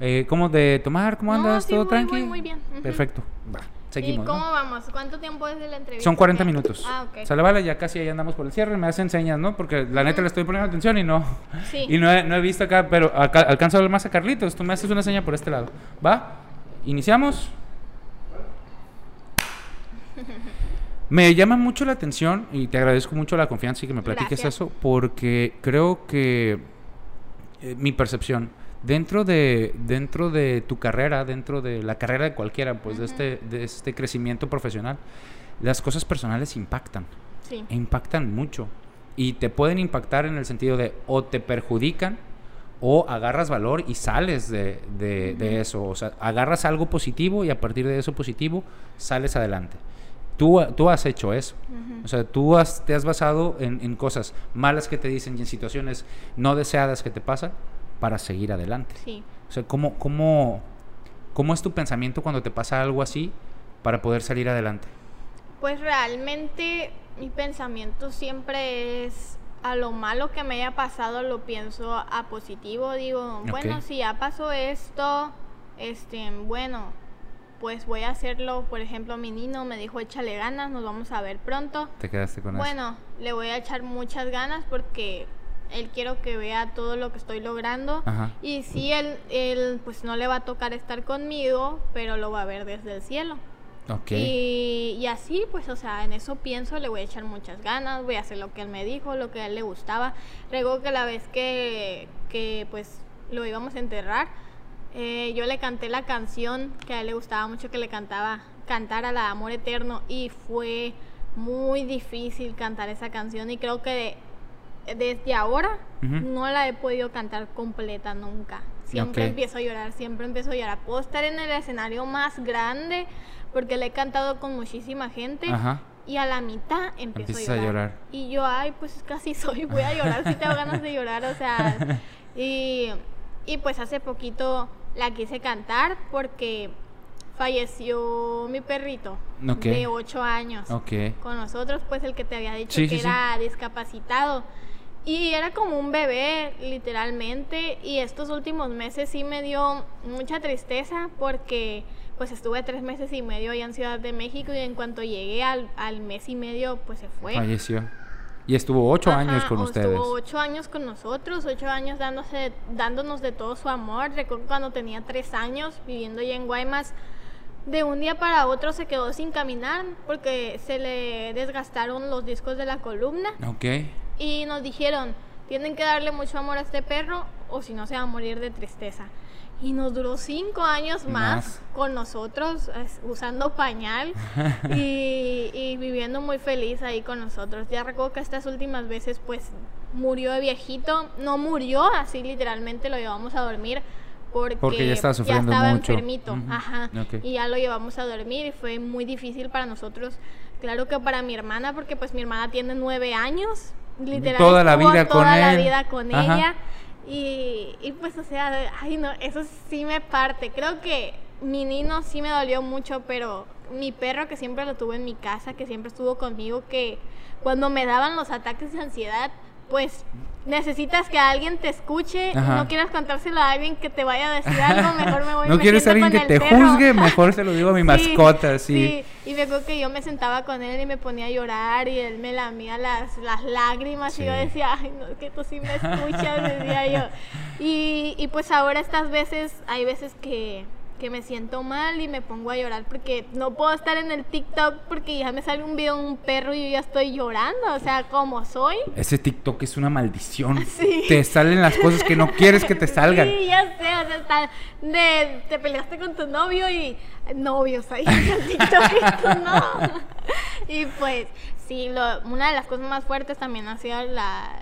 Speaker 3: Eh, ¿Cómo de tomar? ¿Cómo
Speaker 4: No,
Speaker 3: andas?
Speaker 4: sí,
Speaker 3: ¿Todo
Speaker 4: muy,
Speaker 3: tranqui?
Speaker 4: muy, muy bien.
Speaker 3: Perfecto, va. Seguimos.
Speaker 4: ¿Y cómo
Speaker 3: ¿no?
Speaker 4: vamos? ¿Cuánto tiempo es de la entrevista?
Speaker 3: Son 40
Speaker 4: ¿Qué?
Speaker 3: minutos.
Speaker 4: Ah, ok.
Speaker 3: Sale, vale, ya casi ahí andamos por el cierre. Me hacen señas, ¿no? Porque la neta le estoy poniendo atención y no.
Speaker 4: Sí.
Speaker 3: Y no he, no he visto acá, pero acá alcanzo a ver más a Carlitos. Tú me haces una seña por este lado. ¿Va? Iniciamos. Me llama mucho la atención y te agradezco mucho la confianza y que me platiques
Speaker 4: Gracias.
Speaker 3: eso porque creo que eh, mi percepción dentro de dentro de tu carrera, dentro de la carrera de cualquiera, pues de este de este crecimiento profesional, las cosas personales impactan.
Speaker 4: Sí.
Speaker 3: e impactan mucho. Y te pueden impactar en el sentido de o te perjudican o agarras valor y sales de, de- de eso, o sea, agarras algo positivo y a partir de eso positivo sales adelante. Tú, tú has hecho eso, o sea, tú has- te has basado en, en cosas malas que te dicen y en situaciones no deseadas que te pasan para seguir adelante.
Speaker 4: Sí.
Speaker 3: O sea, ¿cómo, cómo, ¿cómo es tu pensamiento cuando te pasa algo así para poder salir adelante?
Speaker 4: Pues realmente mi pensamiento siempre es a lo malo que me haya pasado lo pienso a positivo. Digo, bueno, si ya pasó esto, este, bueno, pues voy a hacerlo. Por ejemplo, mi niño me dijo, échale ganas, nos vamos a ver pronto.
Speaker 3: Te quedaste con eso.
Speaker 4: Bueno, le voy a echar muchas ganas porque él quiero que vea todo lo que estoy logrando.
Speaker 3: Ajá.
Speaker 4: Y sí, él, él pues no le va a tocar estar conmigo, pero lo va a ver desde el cielo.
Speaker 3: Ok.
Speaker 4: Y, y así, pues, o sea, en eso pienso, le voy a echar muchas ganas, voy a hacer lo que él me dijo, lo que a él le gustaba. Recuerdo que la vez que, que pues, lo íbamos a enterrar, eh, yo le canté la canción que a él le gustaba mucho que le cantaba, cantara la Amor Eterno, y fue muy difícil cantar esa canción y creo que desde ahora no la he podido cantar completa nunca. Siempre empiezo a llorar, siempre empiezo a llorar. Puedo estar en el escenario más grande porque le he cantado con muchísima gente
Speaker 3: Ajá.
Speaker 4: y a la mitad empiezo
Speaker 3: Empiezas
Speaker 4: a
Speaker 3: a
Speaker 4: llorar.
Speaker 3: llorar.
Speaker 4: Y yo, ay, pues casi soy, voy a llorar si tengo ganas de llorar, o sea. Y, y pues hace poquito la quise cantar porque falleció mi perrito de 8 años con nosotros, pues el que te había dicho
Speaker 3: Sí,
Speaker 4: que
Speaker 3: sí, sí.
Speaker 4: era discapacitado. Y era como un bebé, literalmente. Y estos últimos meses sí me dio mucha tristeza porque pues estuve tres meses y medio allá en Ciudad de México y en cuanto llegué al, al mes y medio pues se fue.
Speaker 3: Falleció. Y estuvo ocho
Speaker 4: Ajá,
Speaker 3: años con ustedes.
Speaker 4: Estuvo ocho años con nosotros, ocho años dándose, dándonos de todo su amor. Recuerdo cuando tenía tres años viviendo allá en Guaymas, de un día para otro se quedó sin caminar porque se le desgastaron los discos de la columna
Speaker 3: Ok.
Speaker 4: Y nos dijeron, tienen que darle mucho amor a este perro o si no se va a morir de tristeza. Y nos duró cinco años más,
Speaker 3: Más.
Speaker 4: con nosotros, es- usando pañal y, y viviendo muy feliz ahí con nosotros. Ya recuerdo que estas últimas veces pues murió de viejito, no murió, así literalmente lo llevamos a dormir. Porque,
Speaker 3: Porque ya estaba sufriendo
Speaker 4: estaba
Speaker 3: mucho.
Speaker 4: enfermito,
Speaker 3: Ujú,
Speaker 4: ajá.
Speaker 3: ok.
Speaker 4: Y ya lo llevamos a dormir y fue muy difícil para nosotros. Claro que para mi hermana, porque pues mi hermana tiene nueve años, literal.
Speaker 3: Toda la vida
Speaker 4: toda
Speaker 3: con
Speaker 4: la
Speaker 3: él.
Speaker 4: vida con
Speaker 3: Ajá.
Speaker 4: ella. Y, y pues, o sea, ay no, eso sí me parte. Creo que mi nino sí me dolió mucho, pero mi perro que siempre lo tuve en mi casa, que siempre estuvo conmigo, que cuando me daban los ataques de ansiedad, pues necesitas que alguien te escuche,
Speaker 3: Ajá.
Speaker 4: no quieras contárselo a alguien que te vaya a decir algo, mejor me voy
Speaker 3: no
Speaker 4: me
Speaker 3: quieres alguien
Speaker 4: con
Speaker 3: que te
Speaker 4: perro.
Speaker 3: juzgue, mejor se lo digo a mi mascota, sí.
Speaker 4: Y me acuerdo que yo me sentaba con él y me ponía a llorar y él me lamía las, las lágrimas
Speaker 3: Sí.
Speaker 4: y yo decía, ay, no, que tú sí me escuchas, decía yo. Y, y pues ahora estas veces, hay veces que, que me siento mal y me pongo a llorar porque no puedo estar en el TikTok porque ya me sale un video de un perro y yo ya estoy llorando, o sea, como soy.
Speaker 3: Ese TikTok es una maldición.
Speaker 4: Sí.
Speaker 3: Te salen las cosas que no quieres que te salgan.
Speaker 4: Sí, ya sé, o sea, está de, te peleaste con tu novio y novios ahí en el TikTok y tú no. Y pues, sí, lo- una de las cosas más fuertes también ha sido la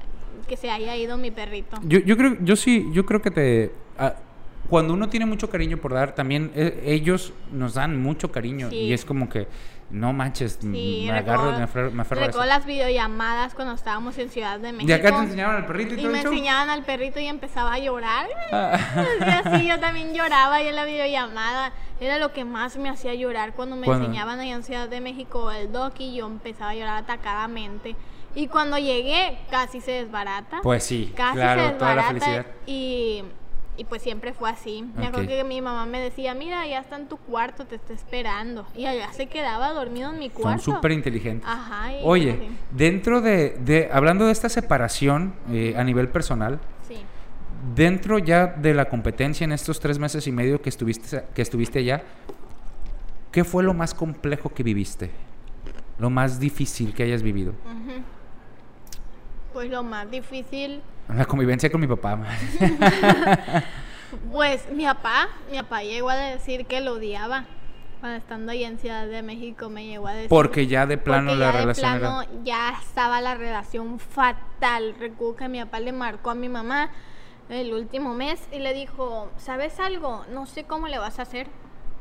Speaker 4: que se haya ido mi perrito.
Speaker 3: Yo, yo creo, yo sí, yo creo que te. ah, cuando uno tiene mucho cariño por dar, también eh, ellos nos dan mucho cariño.
Speaker 4: Sí.
Speaker 3: Y es como que, no manches,
Speaker 4: Sí,
Speaker 3: me agarro,
Speaker 4: recuerdo-
Speaker 3: me aferro, me aferro a
Speaker 4: recuerdo
Speaker 3: eso.
Speaker 4: las videollamadas cuando estábamos en Ciudad de México.
Speaker 3: ¿De acá te enseñaban al perrito y,
Speaker 4: Y
Speaker 3: todo
Speaker 4: me
Speaker 3: el
Speaker 4: enseñaban al perrito y empezaba a llorar.
Speaker 3: Ah.
Speaker 4: Y así yo también lloraba ahí en la videollamada. Era lo que más me hacía llorar cuando me
Speaker 3: ¿Cuándo?
Speaker 4: enseñaban allá en Ciudad de México el doc y yo empezaba a llorar atacadamente. Y cuando llegué casi se desbarata.
Speaker 3: Pues sí,
Speaker 4: casi
Speaker 3: claro,
Speaker 4: se
Speaker 3: toda la
Speaker 4: desbarata
Speaker 3: felicidad.
Speaker 4: y, y pues siempre fue así. Me acuerdo que mi mamá me decía, mira, ya está en tu cuarto, te está esperando. Y allá se quedaba dormido en mi
Speaker 3: Son
Speaker 4: cuarto.
Speaker 3: súper inteligentes.
Speaker 4: Ajá. y
Speaker 3: Oye,
Speaker 4: así.
Speaker 3: dentro de, de- hablando de esta separación eh, a nivel personal,
Speaker 4: Sí.
Speaker 3: dentro ya de la competencia en estos tres meses y medio que estuviste, que estuviste allá, ¿qué fue lo más complejo que viviste? Lo más difícil que hayas vivido.
Speaker 4: Pues lo más difícil,
Speaker 3: La convivencia con mi papá.
Speaker 4: pues mi papá, mi papá llegó a decir que lo odiaba. Cuando estando ahí en Ciudad de México me llegó a decir...
Speaker 3: Porque ya de plano
Speaker 4: Porque
Speaker 3: la
Speaker 4: ya de
Speaker 3: relación
Speaker 4: plano
Speaker 3: era...
Speaker 4: ya estaba la relación fatal. Recuerdo que mi papá le marcó a mi mamá el último mes y le dijo, ¿sabes algo? No sé cómo le vas a hacer,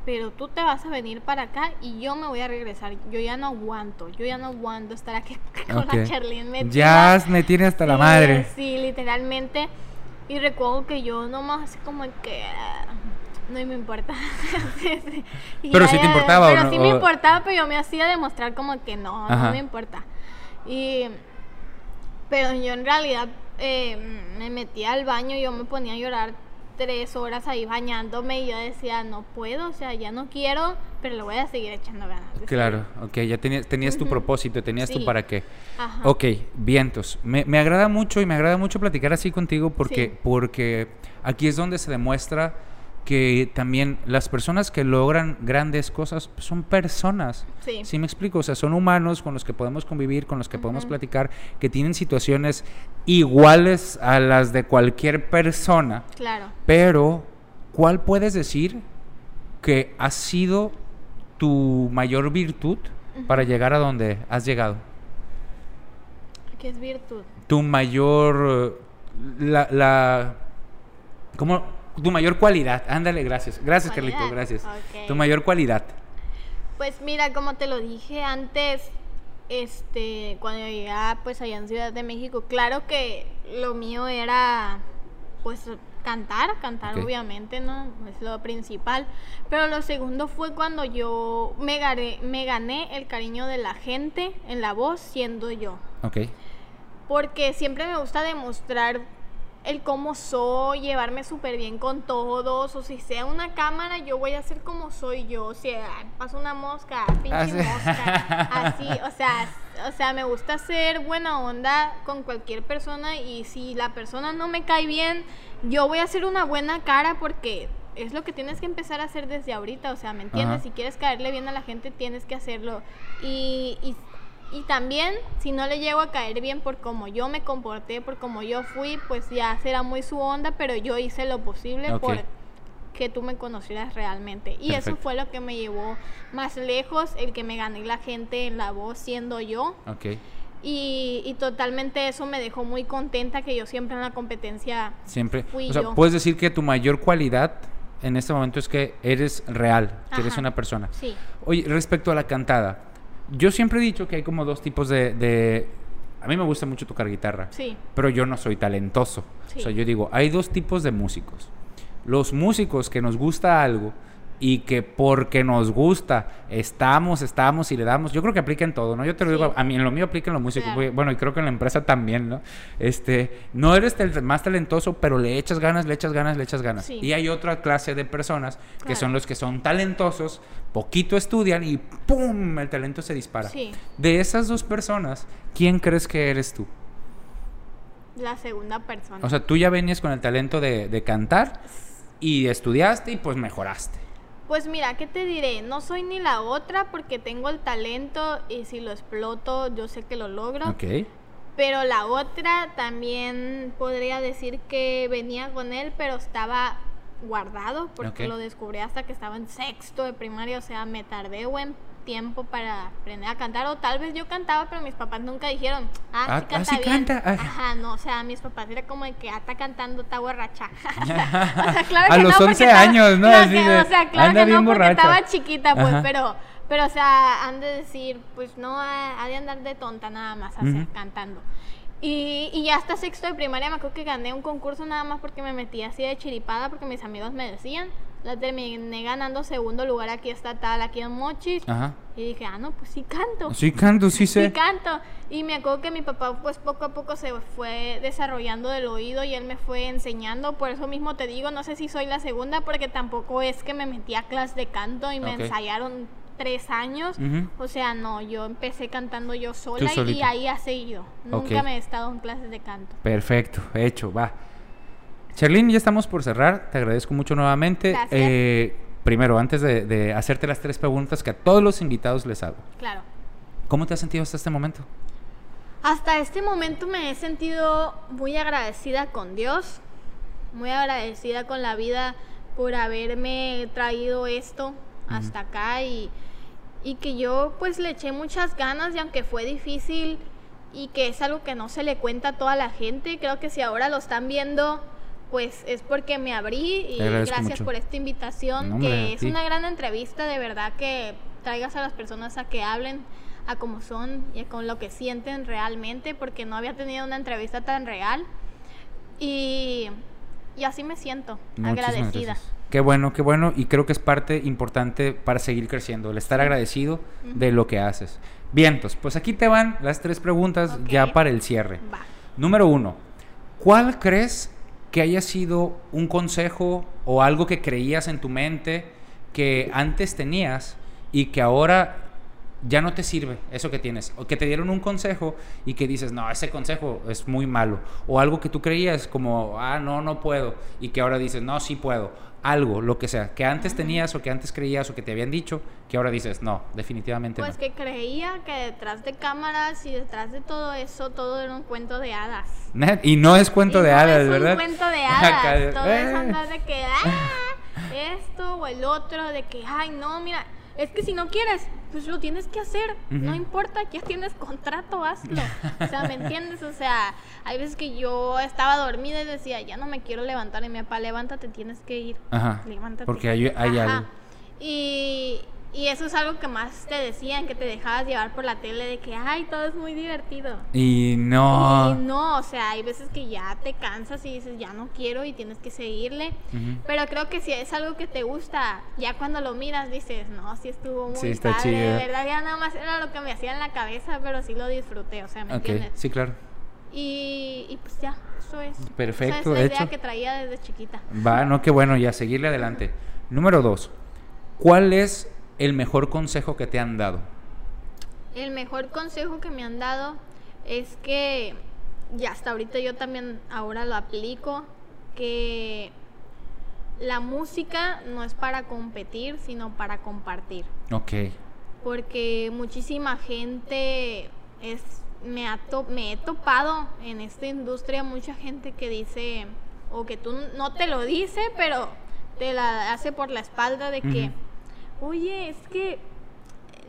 Speaker 4: pero tú te vas a venir para acá y yo me voy a regresar. Yo ya no aguanto, yo ya no aguanto estar aquí con la Charlene metida.
Speaker 3: Ya me tiene hasta la
Speaker 4: Sí,
Speaker 3: madre.
Speaker 4: Sí, literalmente. Y recuerdo que yo nomás así como que... ah, No me importa. Y
Speaker 3: Pero sí te importaba, ¿o
Speaker 4: Pero
Speaker 3: no?
Speaker 4: sí me
Speaker 3: O-
Speaker 4: importaba, pero yo me hacía demostrar como que no,
Speaker 3: Ajá.
Speaker 4: no me importa. Y... Pero yo en realidad eh, me metía al baño y yo me ponía a llorar tres horas ahí bañándome y yo decía, no puedo, o sea, ya no quiero, pero le voy a seguir echando ganas.
Speaker 3: Claro, ok, ya tenías, tenías tu propósito, tenías tu para qué.
Speaker 4: Ajá.
Speaker 3: Ok, vientos. Me, me agrada mucho y me agrada mucho platicar así contigo porque,
Speaker 4: Sí.
Speaker 3: porque aquí es donde se demuestra que también las personas que logran grandes cosas son personas.
Speaker 4: Sí.
Speaker 3: me explico? O sea, son humanos con los que podemos convivir, con los que podemos platicar, que tienen situaciones iguales a las de cualquier persona.
Speaker 4: Claro.
Speaker 3: Pero, ¿cuál puedes decir que ha sido tu mayor virtud para llegar a donde has llegado?
Speaker 4: ¿Qué es virtud?
Speaker 3: Tu mayor. eh, La. la ¿Cómo? Tu mayor cualidad. Ándale, gracias. Gracias, Carlito, gracias. Tu mayor cualidad.
Speaker 4: Pues mira, como te lo dije antes, este, cuando llegué a, pues allá en Ciudad de México, claro que lo mío era pues cantar, cantar obviamente, ¿no? Es lo principal. Pero lo segundo fue cuando yo me gané, me gané el cariño de la gente en la voz siendo yo.
Speaker 3: Ok.
Speaker 4: Porque siempre me gusta demostrar el cómo soy, llevarme súper bien con todos, o si sea una cámara, yo voy a ser como soy yo, o sea, pasa una mosca, pinche
Speaker 3: Así.
Speaker 4: mosca, así, o sea, o sea, me gusta ser buena onda con cualquier persona y si la persona no me cae bien, yo voy a hacer una buena cara porque es lo que tienes que empezar a hacer desde ahorita, o sea, ¿me entiendes?
Speaker 3: Ajá.
Speaker 4: Si quieres caerle bien a la gente, tienes que hacerlo. Y, y, y también, si no le llego a caer bien por cómo yo me comporté, por cómo yo fui, pues ya será muy su onda, pero yo hice lo posible
Speaker 3: Ok.
Speaker 4: por que tú me conocieras realmente. Y eso fue lo que me llevó más lejos, el que me gané la gente en la voz siendo yo.
Speaker 3: Ok.
Speaker 4: Y, y totalmente eso me dejó muy contenta que yo siempre en la competencia
Speaker 3: Siempre.
Speaker 4: Fui
Speaker 3: o sea,
Speaker 4: yo.
Speaker 3: puedes decir que tu mayor cualidad en este momento es que eres real, que eres una persona.
Speaker 4: Sí.
Speaker 3: Oye, respecto a la cantada, yo siempre he dicho que hay como dos tipos de, de- A mí me gusta mucho tocar guitarra,
Speaker 4: Sí.
Speaker 3: pero yo no soy talentoso. O sea, yo digo, hay dos tipos de músicos. Los músicos que nos gusta algo y que porque nos gusta estamos, estamos y le damos. Yo creo que aplica en todo, ¿no? Yo te lo
Speaker 4: Sí.
Speaker 3: digo, a mí en lo mío aplica en lo músico.
Speaker 4: Claro.
Speaker 3: Bueno, y creo que en la empresa también, ¿no? Este, no eres el más talentoso, pero le echas ganas, le echas ganas, le echas ganas.
Speaker 4: Sí.
Speaker 3: Y hay otra clase de personas que son los que son talentosos, poquito estudian y ¡pum! El talento se dispara.
Speaker 4: Sí.
Speaker 3: De esas dos personas, ¿quién crees que eres tú?
Speaker 4: La segunda persona.
Speaker 3: O sea, tú ya venías con el talento de, de cantar y estudiaste y pues mejoraste.
Speaker 4: Pues mira, ¿qué te diré? No soy ni la otra porque tengo el talento y si lo exploto yo sé que lo logro.
Speaker 3: Ok.
Speaker 4: Pero la otra también podría decir que venía con él, pero estaba guardado porque lo descubrí hasta que estaba en sexto de primaria, o sea, me tardé buen tiempo para aprender a cantar o tal vez yo cantaba, pero mis papás nunca dijeron, ah,
Speaker 3: Ah,
Speaker 4: sí
Speaker 3: ah,
Speaker 4: canta
Speaker 3: sí
Speaker 4: bien.
Speaker 3: canta, ah.
Speaker 4: Ajá, no, o sea, mis papás era como de que ah, está cantando, está borracha. o sea, claro
Speaker 3: A
Speaker 4: que
Speaker 3: los
Speaker 4: no, porque
Speaker 3: 11
Speaker 4: estaba-
Speaker 3: años, ¿no?
Speaker 4: no, que-
Speaker 3: de,
Speaker 4: o sea, claro que
Speaker 3: bien
Speaker 4: no, porque
Speaker 3: borracha.
Speaker 4: estaba chiquita, pues,
Speaker 3: Ajá.
Speaker 4: pero, pero, o sea, han de decir, pues no, ha, de andar de tonta nada más, así,
Speaker 3: Ujú.
Speaker 4: cantando. Y, y ya hasta sexto de primaria me acuerdo que gané un concurso nada más porque me metí así de chiripada porque mis amigos me decían. La terminé ganando segundo lugar aquí estatal, aquí en Mochis.
Speaker 3: Ajá.
Speaker 4: Y dije, ah, no, pues sí canto.
Speaker 3: Sí canto, sí sé.
Speaker 4: Sí canto. Y me acuerdo que mi papá pues poco a poco se fue desarrollando del oído y él me fue enseñando. Por eso mismo te digo, no sé si soy la segunda porque tampoco es que me metí a clase de canto y me ensayaron tres años. O sea, no, yo empecé cantando yo sola y, ahí ha seguido. Nunca me he estado en clases de canto.
Speaker 3: Perfecto, hecho, va. Charlene, ya estamos por cerrar. Te agradezco mucho nuevamente.
Speaker 4: Gracias.
Speaker 3: Eh, primero, antes de, de hacerte las tres preguntas que a todos los invitados les hago.
Speaker 4: Claro.
Speaker 3: ¿Cómo te has sentido hasta este momento?
Speaker 4: Hasta este momento me he sentido muy agradecida con Dios, muy agradecida con la vida por haberme traído esto hasta acá y, y que yo pues le eché muchas ganas y aunque fue difícil y que es algo que no se le cuenta a toda la gente, creo que si ahora lo están viendo pues es porque me abrí y gracias
Speaker 3: mucho.
Speaker 4: por esta invitación,
Speaker 3: No, hombre, a
Speaker 4: que es una gran entrevista, de verdad que traigas a las personas a que hablen a cómo son y a con lo que sienten realmente, porque no había tenido una entrevista tan real. Y, y así me siento,
Speaker 3: Muchísimas
Speaker 4: agradecida.
Speaker 3: gracias. Qué bueno, qué bueno. Y creo que es parte importante para seguir creciendo, el estar agradecido de lo que haces. Vientos, pues aquí te van las tres preguntas ya para el cierre.
Speaker 4: Va.
Speaker 3: Número uno, ¿cuál crees que haya sido un consejo o algo que creías en tu mente que antes tenías y que ahora ya no te sirve eso que tienes? O que te dieron un consejo y que dices, no, ese consejo es muy malo. O algo que tú creías como, ah, no, no puedo. Y que ahora dices, no, sí puedo. Algo, lo que sea, que antes tenías o que antes creías o que te habían dicho, que ahora dices, no, definitivamente
Speaker 4: Pues
Speaker 3: no.
Speaker 4: que creía que detrás de cámaras y detrás de todo eso, todo era un cuento de hadas.
Speaker 3: Y no es cuento
Speaker 4: Y
Speaker 3: de
Speaker 4: no
Speaker 3: hadas,
Speaker 4: es
Speaker 3: ¿verdad?
Speaker 4: un cuento de hadas. Todo es andar de que, ah, esto o el otro, de que, ay, no, mira, es que si no quieres, pues lo tienes que hacer. No importa, ya tienes contrato, hazlo. O sea, ¿me entiendes? O sea, hay veces que yo estaba dormida y decía, ya no me quiero levantar. Y mi papá, levántate, tienes que ir.
Speaker 3: Ajá.
Speaker 4: Levántate.
Speaker 3: Porque hay, hay algo.
Speaker 4: Y, y eso es algo que más te decían, que te dejabas llevar por la tele de que, ay, todo es muy divertido.
Speaker 3: Y no.
Speaker 4: Y no, o sea, hay veces que ya te cansas y dices, ya no quiero y tienes que seguirle. Pero creo que si es algo que te gusta, ya cuando lo miras dices, no, sí estuvo muy
Speaker 3: Sí, está
Speaker 4: padre.
Speaker 3: chido.
Speaker 4: De verdad, ya nada más era lo que me hacía en la cabeza, pero sí lo disfruté, o sea, ¿me entiendes?
Speaker 3: sí, claro.
Speaker 4: Y, y pues ya, eso es.
Speaker 3: Perfecto,
Speaker 4: Esa es la
Speaker 3: de
Speaker 4: idea
Speaker 3: hecho.
Speaker 4: que traía desde chiquita.
Speaker 3: Va, no, qué bueno, ya, seguirle adelante. Número dos. ¿Cuál es el mejor consejo que te han dado?
Speaker 4: El mejor consejo que me han dado es que, ya hasta ahorita yo también ahora lo aplico, que la música no es para competir, sino para compartir.
Speaker 3: Ok.
Speaker 4: Porque muchísima gente es, me, ha to- me he topado en esta industria, mucha gente que dice, o que tú no te lo dice, pero te la hace por la espalda de que, oye, es que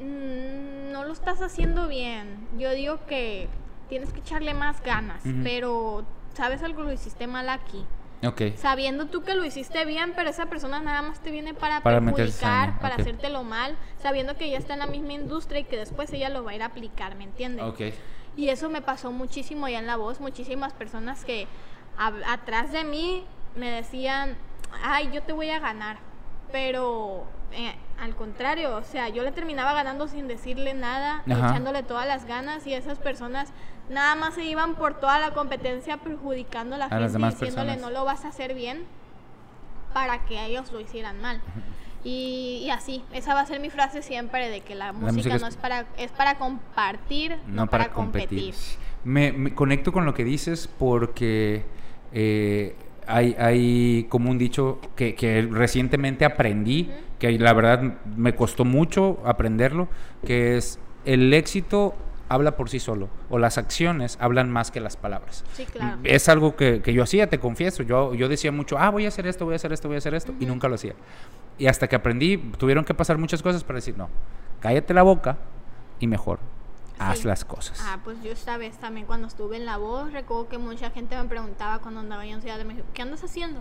Speaker 4: mm, no lo estás haciendo bien. Yo digo que tienes que echarle más ganas, pero sabes algo, lo hiciste mal aquí.
Speaker 3: Ok.
Speaker 4: Sabiendo tú que lo hiciste bien, pero esa persona nada más te viene para,
Speaker 3: Para
Speaker 4: perjudicar, para hacértelo mal, sabiendo que ella está en la misma industria y que después ella lo va a ir a aplicar, ¿me entiendes?
Speaker 3: Ok.
Speaker 4: Y eso me pasó muchísimo ya en la voz, muchísimas personas que a- atrás de mí me decían, ay, yo te voy a ganar, pero eh, al contrario, o sea, yo le terminaba ganando sin decirle nada,
Speaker 3: Ajá.
Speaker 4: echándole todas las ganas y esas personas nada más se iban por toda la competencia perjudicando a la
Speaker 3: A las
Speaker 4: gente
Speaker 3: demás
Speaker 4: diciéndole
Speaker 3: personas.
Speaker 4: no lo vas a hacer bien para que ellos lo hicieran mal. Y, y así, esa va a ser mi frase siempre de que la, música, no es para es para compartir,
Speaker 3: No, para, competir. Me, me conecto con lo que dices porque eh, hay, hay como un dicho que, que recientemente aprendí, que la verdad me costó mucho aprenderlo, que es el éxito habla por sí solo o las acciones hablan más que las palabras.
Speaker 4: Sí, claro.
Speaker 3: Es algo que, que yo hacía, te confieso. Yo, yo decía mucho, ah, voy a hacer esto, voy a hacer esto, voy a hacer esto, y nunca lo hacía. Y hasta que aprendí, tuvieron que pasar muchas cosas para decir, no, cállate la boca y mejor haz
Speaker 4: Sí.
Speaker 3: las cosas.
Speaker 4: Ah, pues yo esta vez también cuando estuve en La Voz, recuerdo que mucha gente me preguntaba cuando andaba yo en Ciudad de México, ¿qué andas haciendo?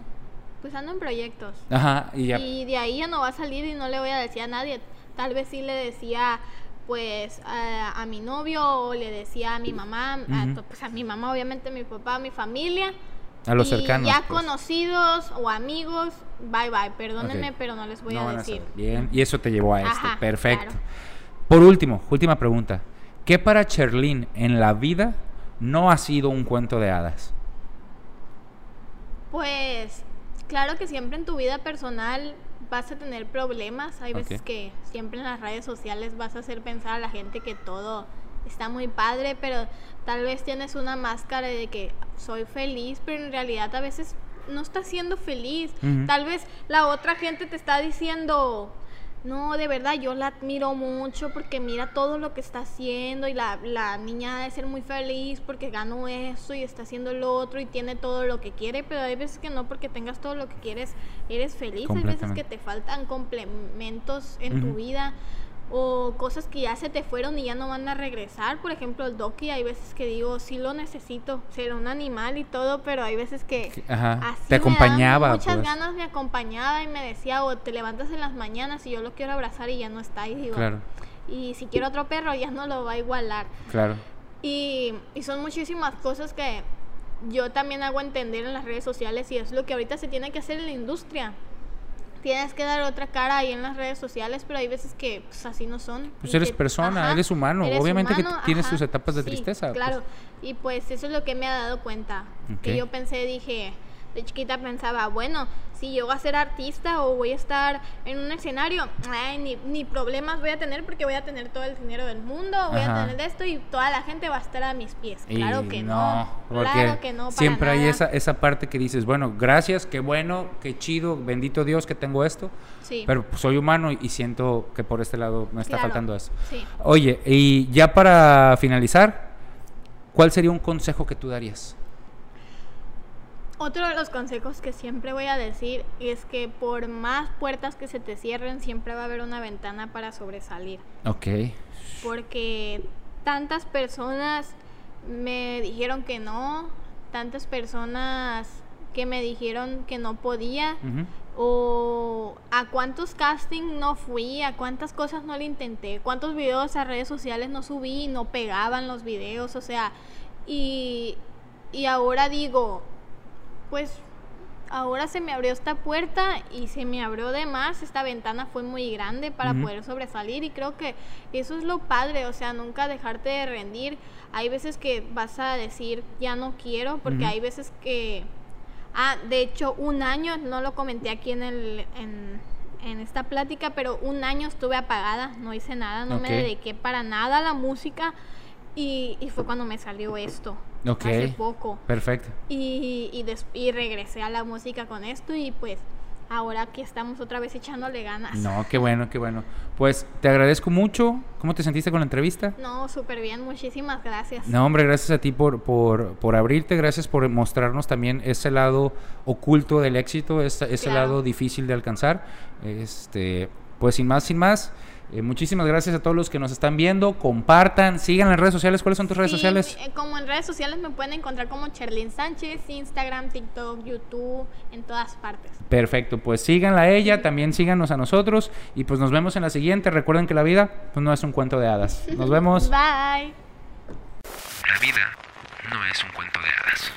Speaker 4: Pues ando en proyectos.
Speaker 3: Ajá, y ya.
Speaker 4: Y de ahí ya no va a salir y no le voy a decir a nadie. Tal vez sí le decía pues a, a mi novio o le decía a mi mamá, a, pues a mi mamá obviamente, a mi papá, a mi familia,
Speaker 3: A los
Speaker 4: Y
Speaker 3: cercanos.
Speaker 4: Ya
Speaker 3: pues.
Speaker 4: conocidos o amigos, bye bye. Perdónenme, pero no les voy
Speaker 3: No
Speaker 4: a decir.
Speaker 3: Bien, y eso te llevó a esto.
Speaker 4: Ajá,
Speaker 3: Perfecto.
Speaker 4: claro.
Speaker 3: Por último, última pregunta. ¿Qué para Cherlin en la vida no ha sido un cuento de hadas?
Speaker 4: Pues claro que siempre en tu vida personal vas a tener problemas. Hay veces que siempre en las redes sociales vas a hacer pensar a la gente que todo está muy padre, pero tal vez tienes una máscara de que soy feliz, pero en realidad a veces no estás siendo feliz. Tal vez la otra gente te está diciendo, no, de verdad, yo la admiro mucho porque mira todo lo que está haciendo y la, la niña debe ser muy feliz porque ganó eso y está haciendo lo otro y tiene todo lo que quiere, pero hay veces que no porque tengas todo lo que quieres, eres feliz. Hay veces que te faltan complementos en tu vida o cosas que ya se te fueron y ya no van a regresar. Por ejemplo, el Doki, hay veces que digo, sí lo necesito, ser un animal y todo, pero hay veces que
Speaker 3: Ajá.
Speaker 4: así
Speaker 3: Te
Speaker 4: me
Speaker 3: acompañaba.
Speaker 4: muchas
Speaker 3: pues.
Speaker 4: ganas me acompañaba y me decía, o te levantas en las mañanas y yo lo quiero abrazar y ya no está. Y digo,
Speaker 3: Claro,
Speaker 4: y si quiero otro perro ya no lo va a igualar.
Speaker 3: claro.
Speaker 4: Y, y son muchísimas cosas que yo también hago entender en las redes sociales y es lo que ahorita se tiene que hacer en la industria. Tienes que dar otra cara ahí en las redes sociales, pero hay veces que pues, así no son.
Speaker 3: Pues eres
Speaker 4: que-
Speaker 3: persona, eres humano. Obviamente que tienes tus etapas de
Speaker 4: sí,
Speaker 3: tristeza, pues.
Speaker 4: Claro, y pues eso es lo que me ha dado cuenta. Que yo pensé, dije, de chiquita pensaba, bueno, si yo voy a ser artista o voy a estar en un escenario, ay, ni, ni problemas voy a tener porque voy a tener todo el dinero del mundo, voy
Speaker 3: Ajá.
Speaker 4: a tener de esto y toda la gente va a estar a mis pies.
Speaker 3: Y
Speaker 4: Claro que no,
Speaker 3: porque
Speaker 4: claro que no. para
Speaker 3: siempre hay esa, esa parte que dices, bueno, gracias, qué bueno, qué chido, bendito Dios que tengo esto,
Speaker 4: Sí,
Speaker 3: pero soy humano y siento que por este lado me está
Speaker 4: claro,
Speaker 3: faltando eso.
Speaker 4: Sí.
Speaker 3: Oye, y ya para finalizar, ¿cuál sería un consejo que tú darías?
Speaker 4: Otro de los consejos que siempre voy a decir es que por más puertas que se te cierren, siempre va a haber una ventana para sobresalir.
Speaker 3: Ok.
Speaker 4: Porque tantas personas me dijeron que no, tantas personas que me dijeron que no podía, o a cuántos casting no fui, a cuántas cosas no le intenté, cuántos videos a redes sociales no subí y no pegaban los videos, o sea, y, y ahora digo, pues ahora se me abrió esta puerta y se me abrió de más, esta ventana fue muy grande para poder sobresalir y creo que eso es lo padre, o sea, nunca dejarte de rendir. Hay veces que vas a decir, ya no quiero, porque hay veces que... Ah, de hecho, un año, no lo comenté aquí en, el, en, en esta plática, pero un año estuve apagada, no hice nada, no me dediqué para nada a la música y, y fue cuando me salió esto,
Speaker 3: Ok.
Speaker 4: hace poco.
Speaker 3: Perfecto.
Speaker 4: Y, y, des- y regresé a la música con esto y pues ahora que estamos otra vez echándole ganas.
Speaker 3: No, qué bueno, qué bueno. Pues te agradezco mucho. ¿Cómo te sentiste con la entrevista?
Speaker 4: No, súper bien, muchísimas gracias.
Speaker 3: No, hombre, gracias a ti por, por, por abrirte, gracias por mostrarnos también ese lado oculto del éxito, ese, ese
Speaker 4: Claro.
Speaker 3: lado difícil de alcanzar. Este, pues sin más, sin más, eh, muchísimas gracias a todos los que nos están viendo, compartan, sigan las redes sociales. ¿Cuáles son tus redes sociales?
Speaker 4: eh, Como en redes sociales me pueden encontrar como Cherlin Sánchez, Instagram, TikTok, YouTube, en todas partes.
Speaker 3: Perfecto, pues síganla a ella, también síganos a nosotros y pues nos vemos en la siguiente. Recuerden que la vida pues, no es un cuento de hadas. Nos vemos.
Speaker 4: Bye.
Speaker 2: La vida no es un cuento de hadas.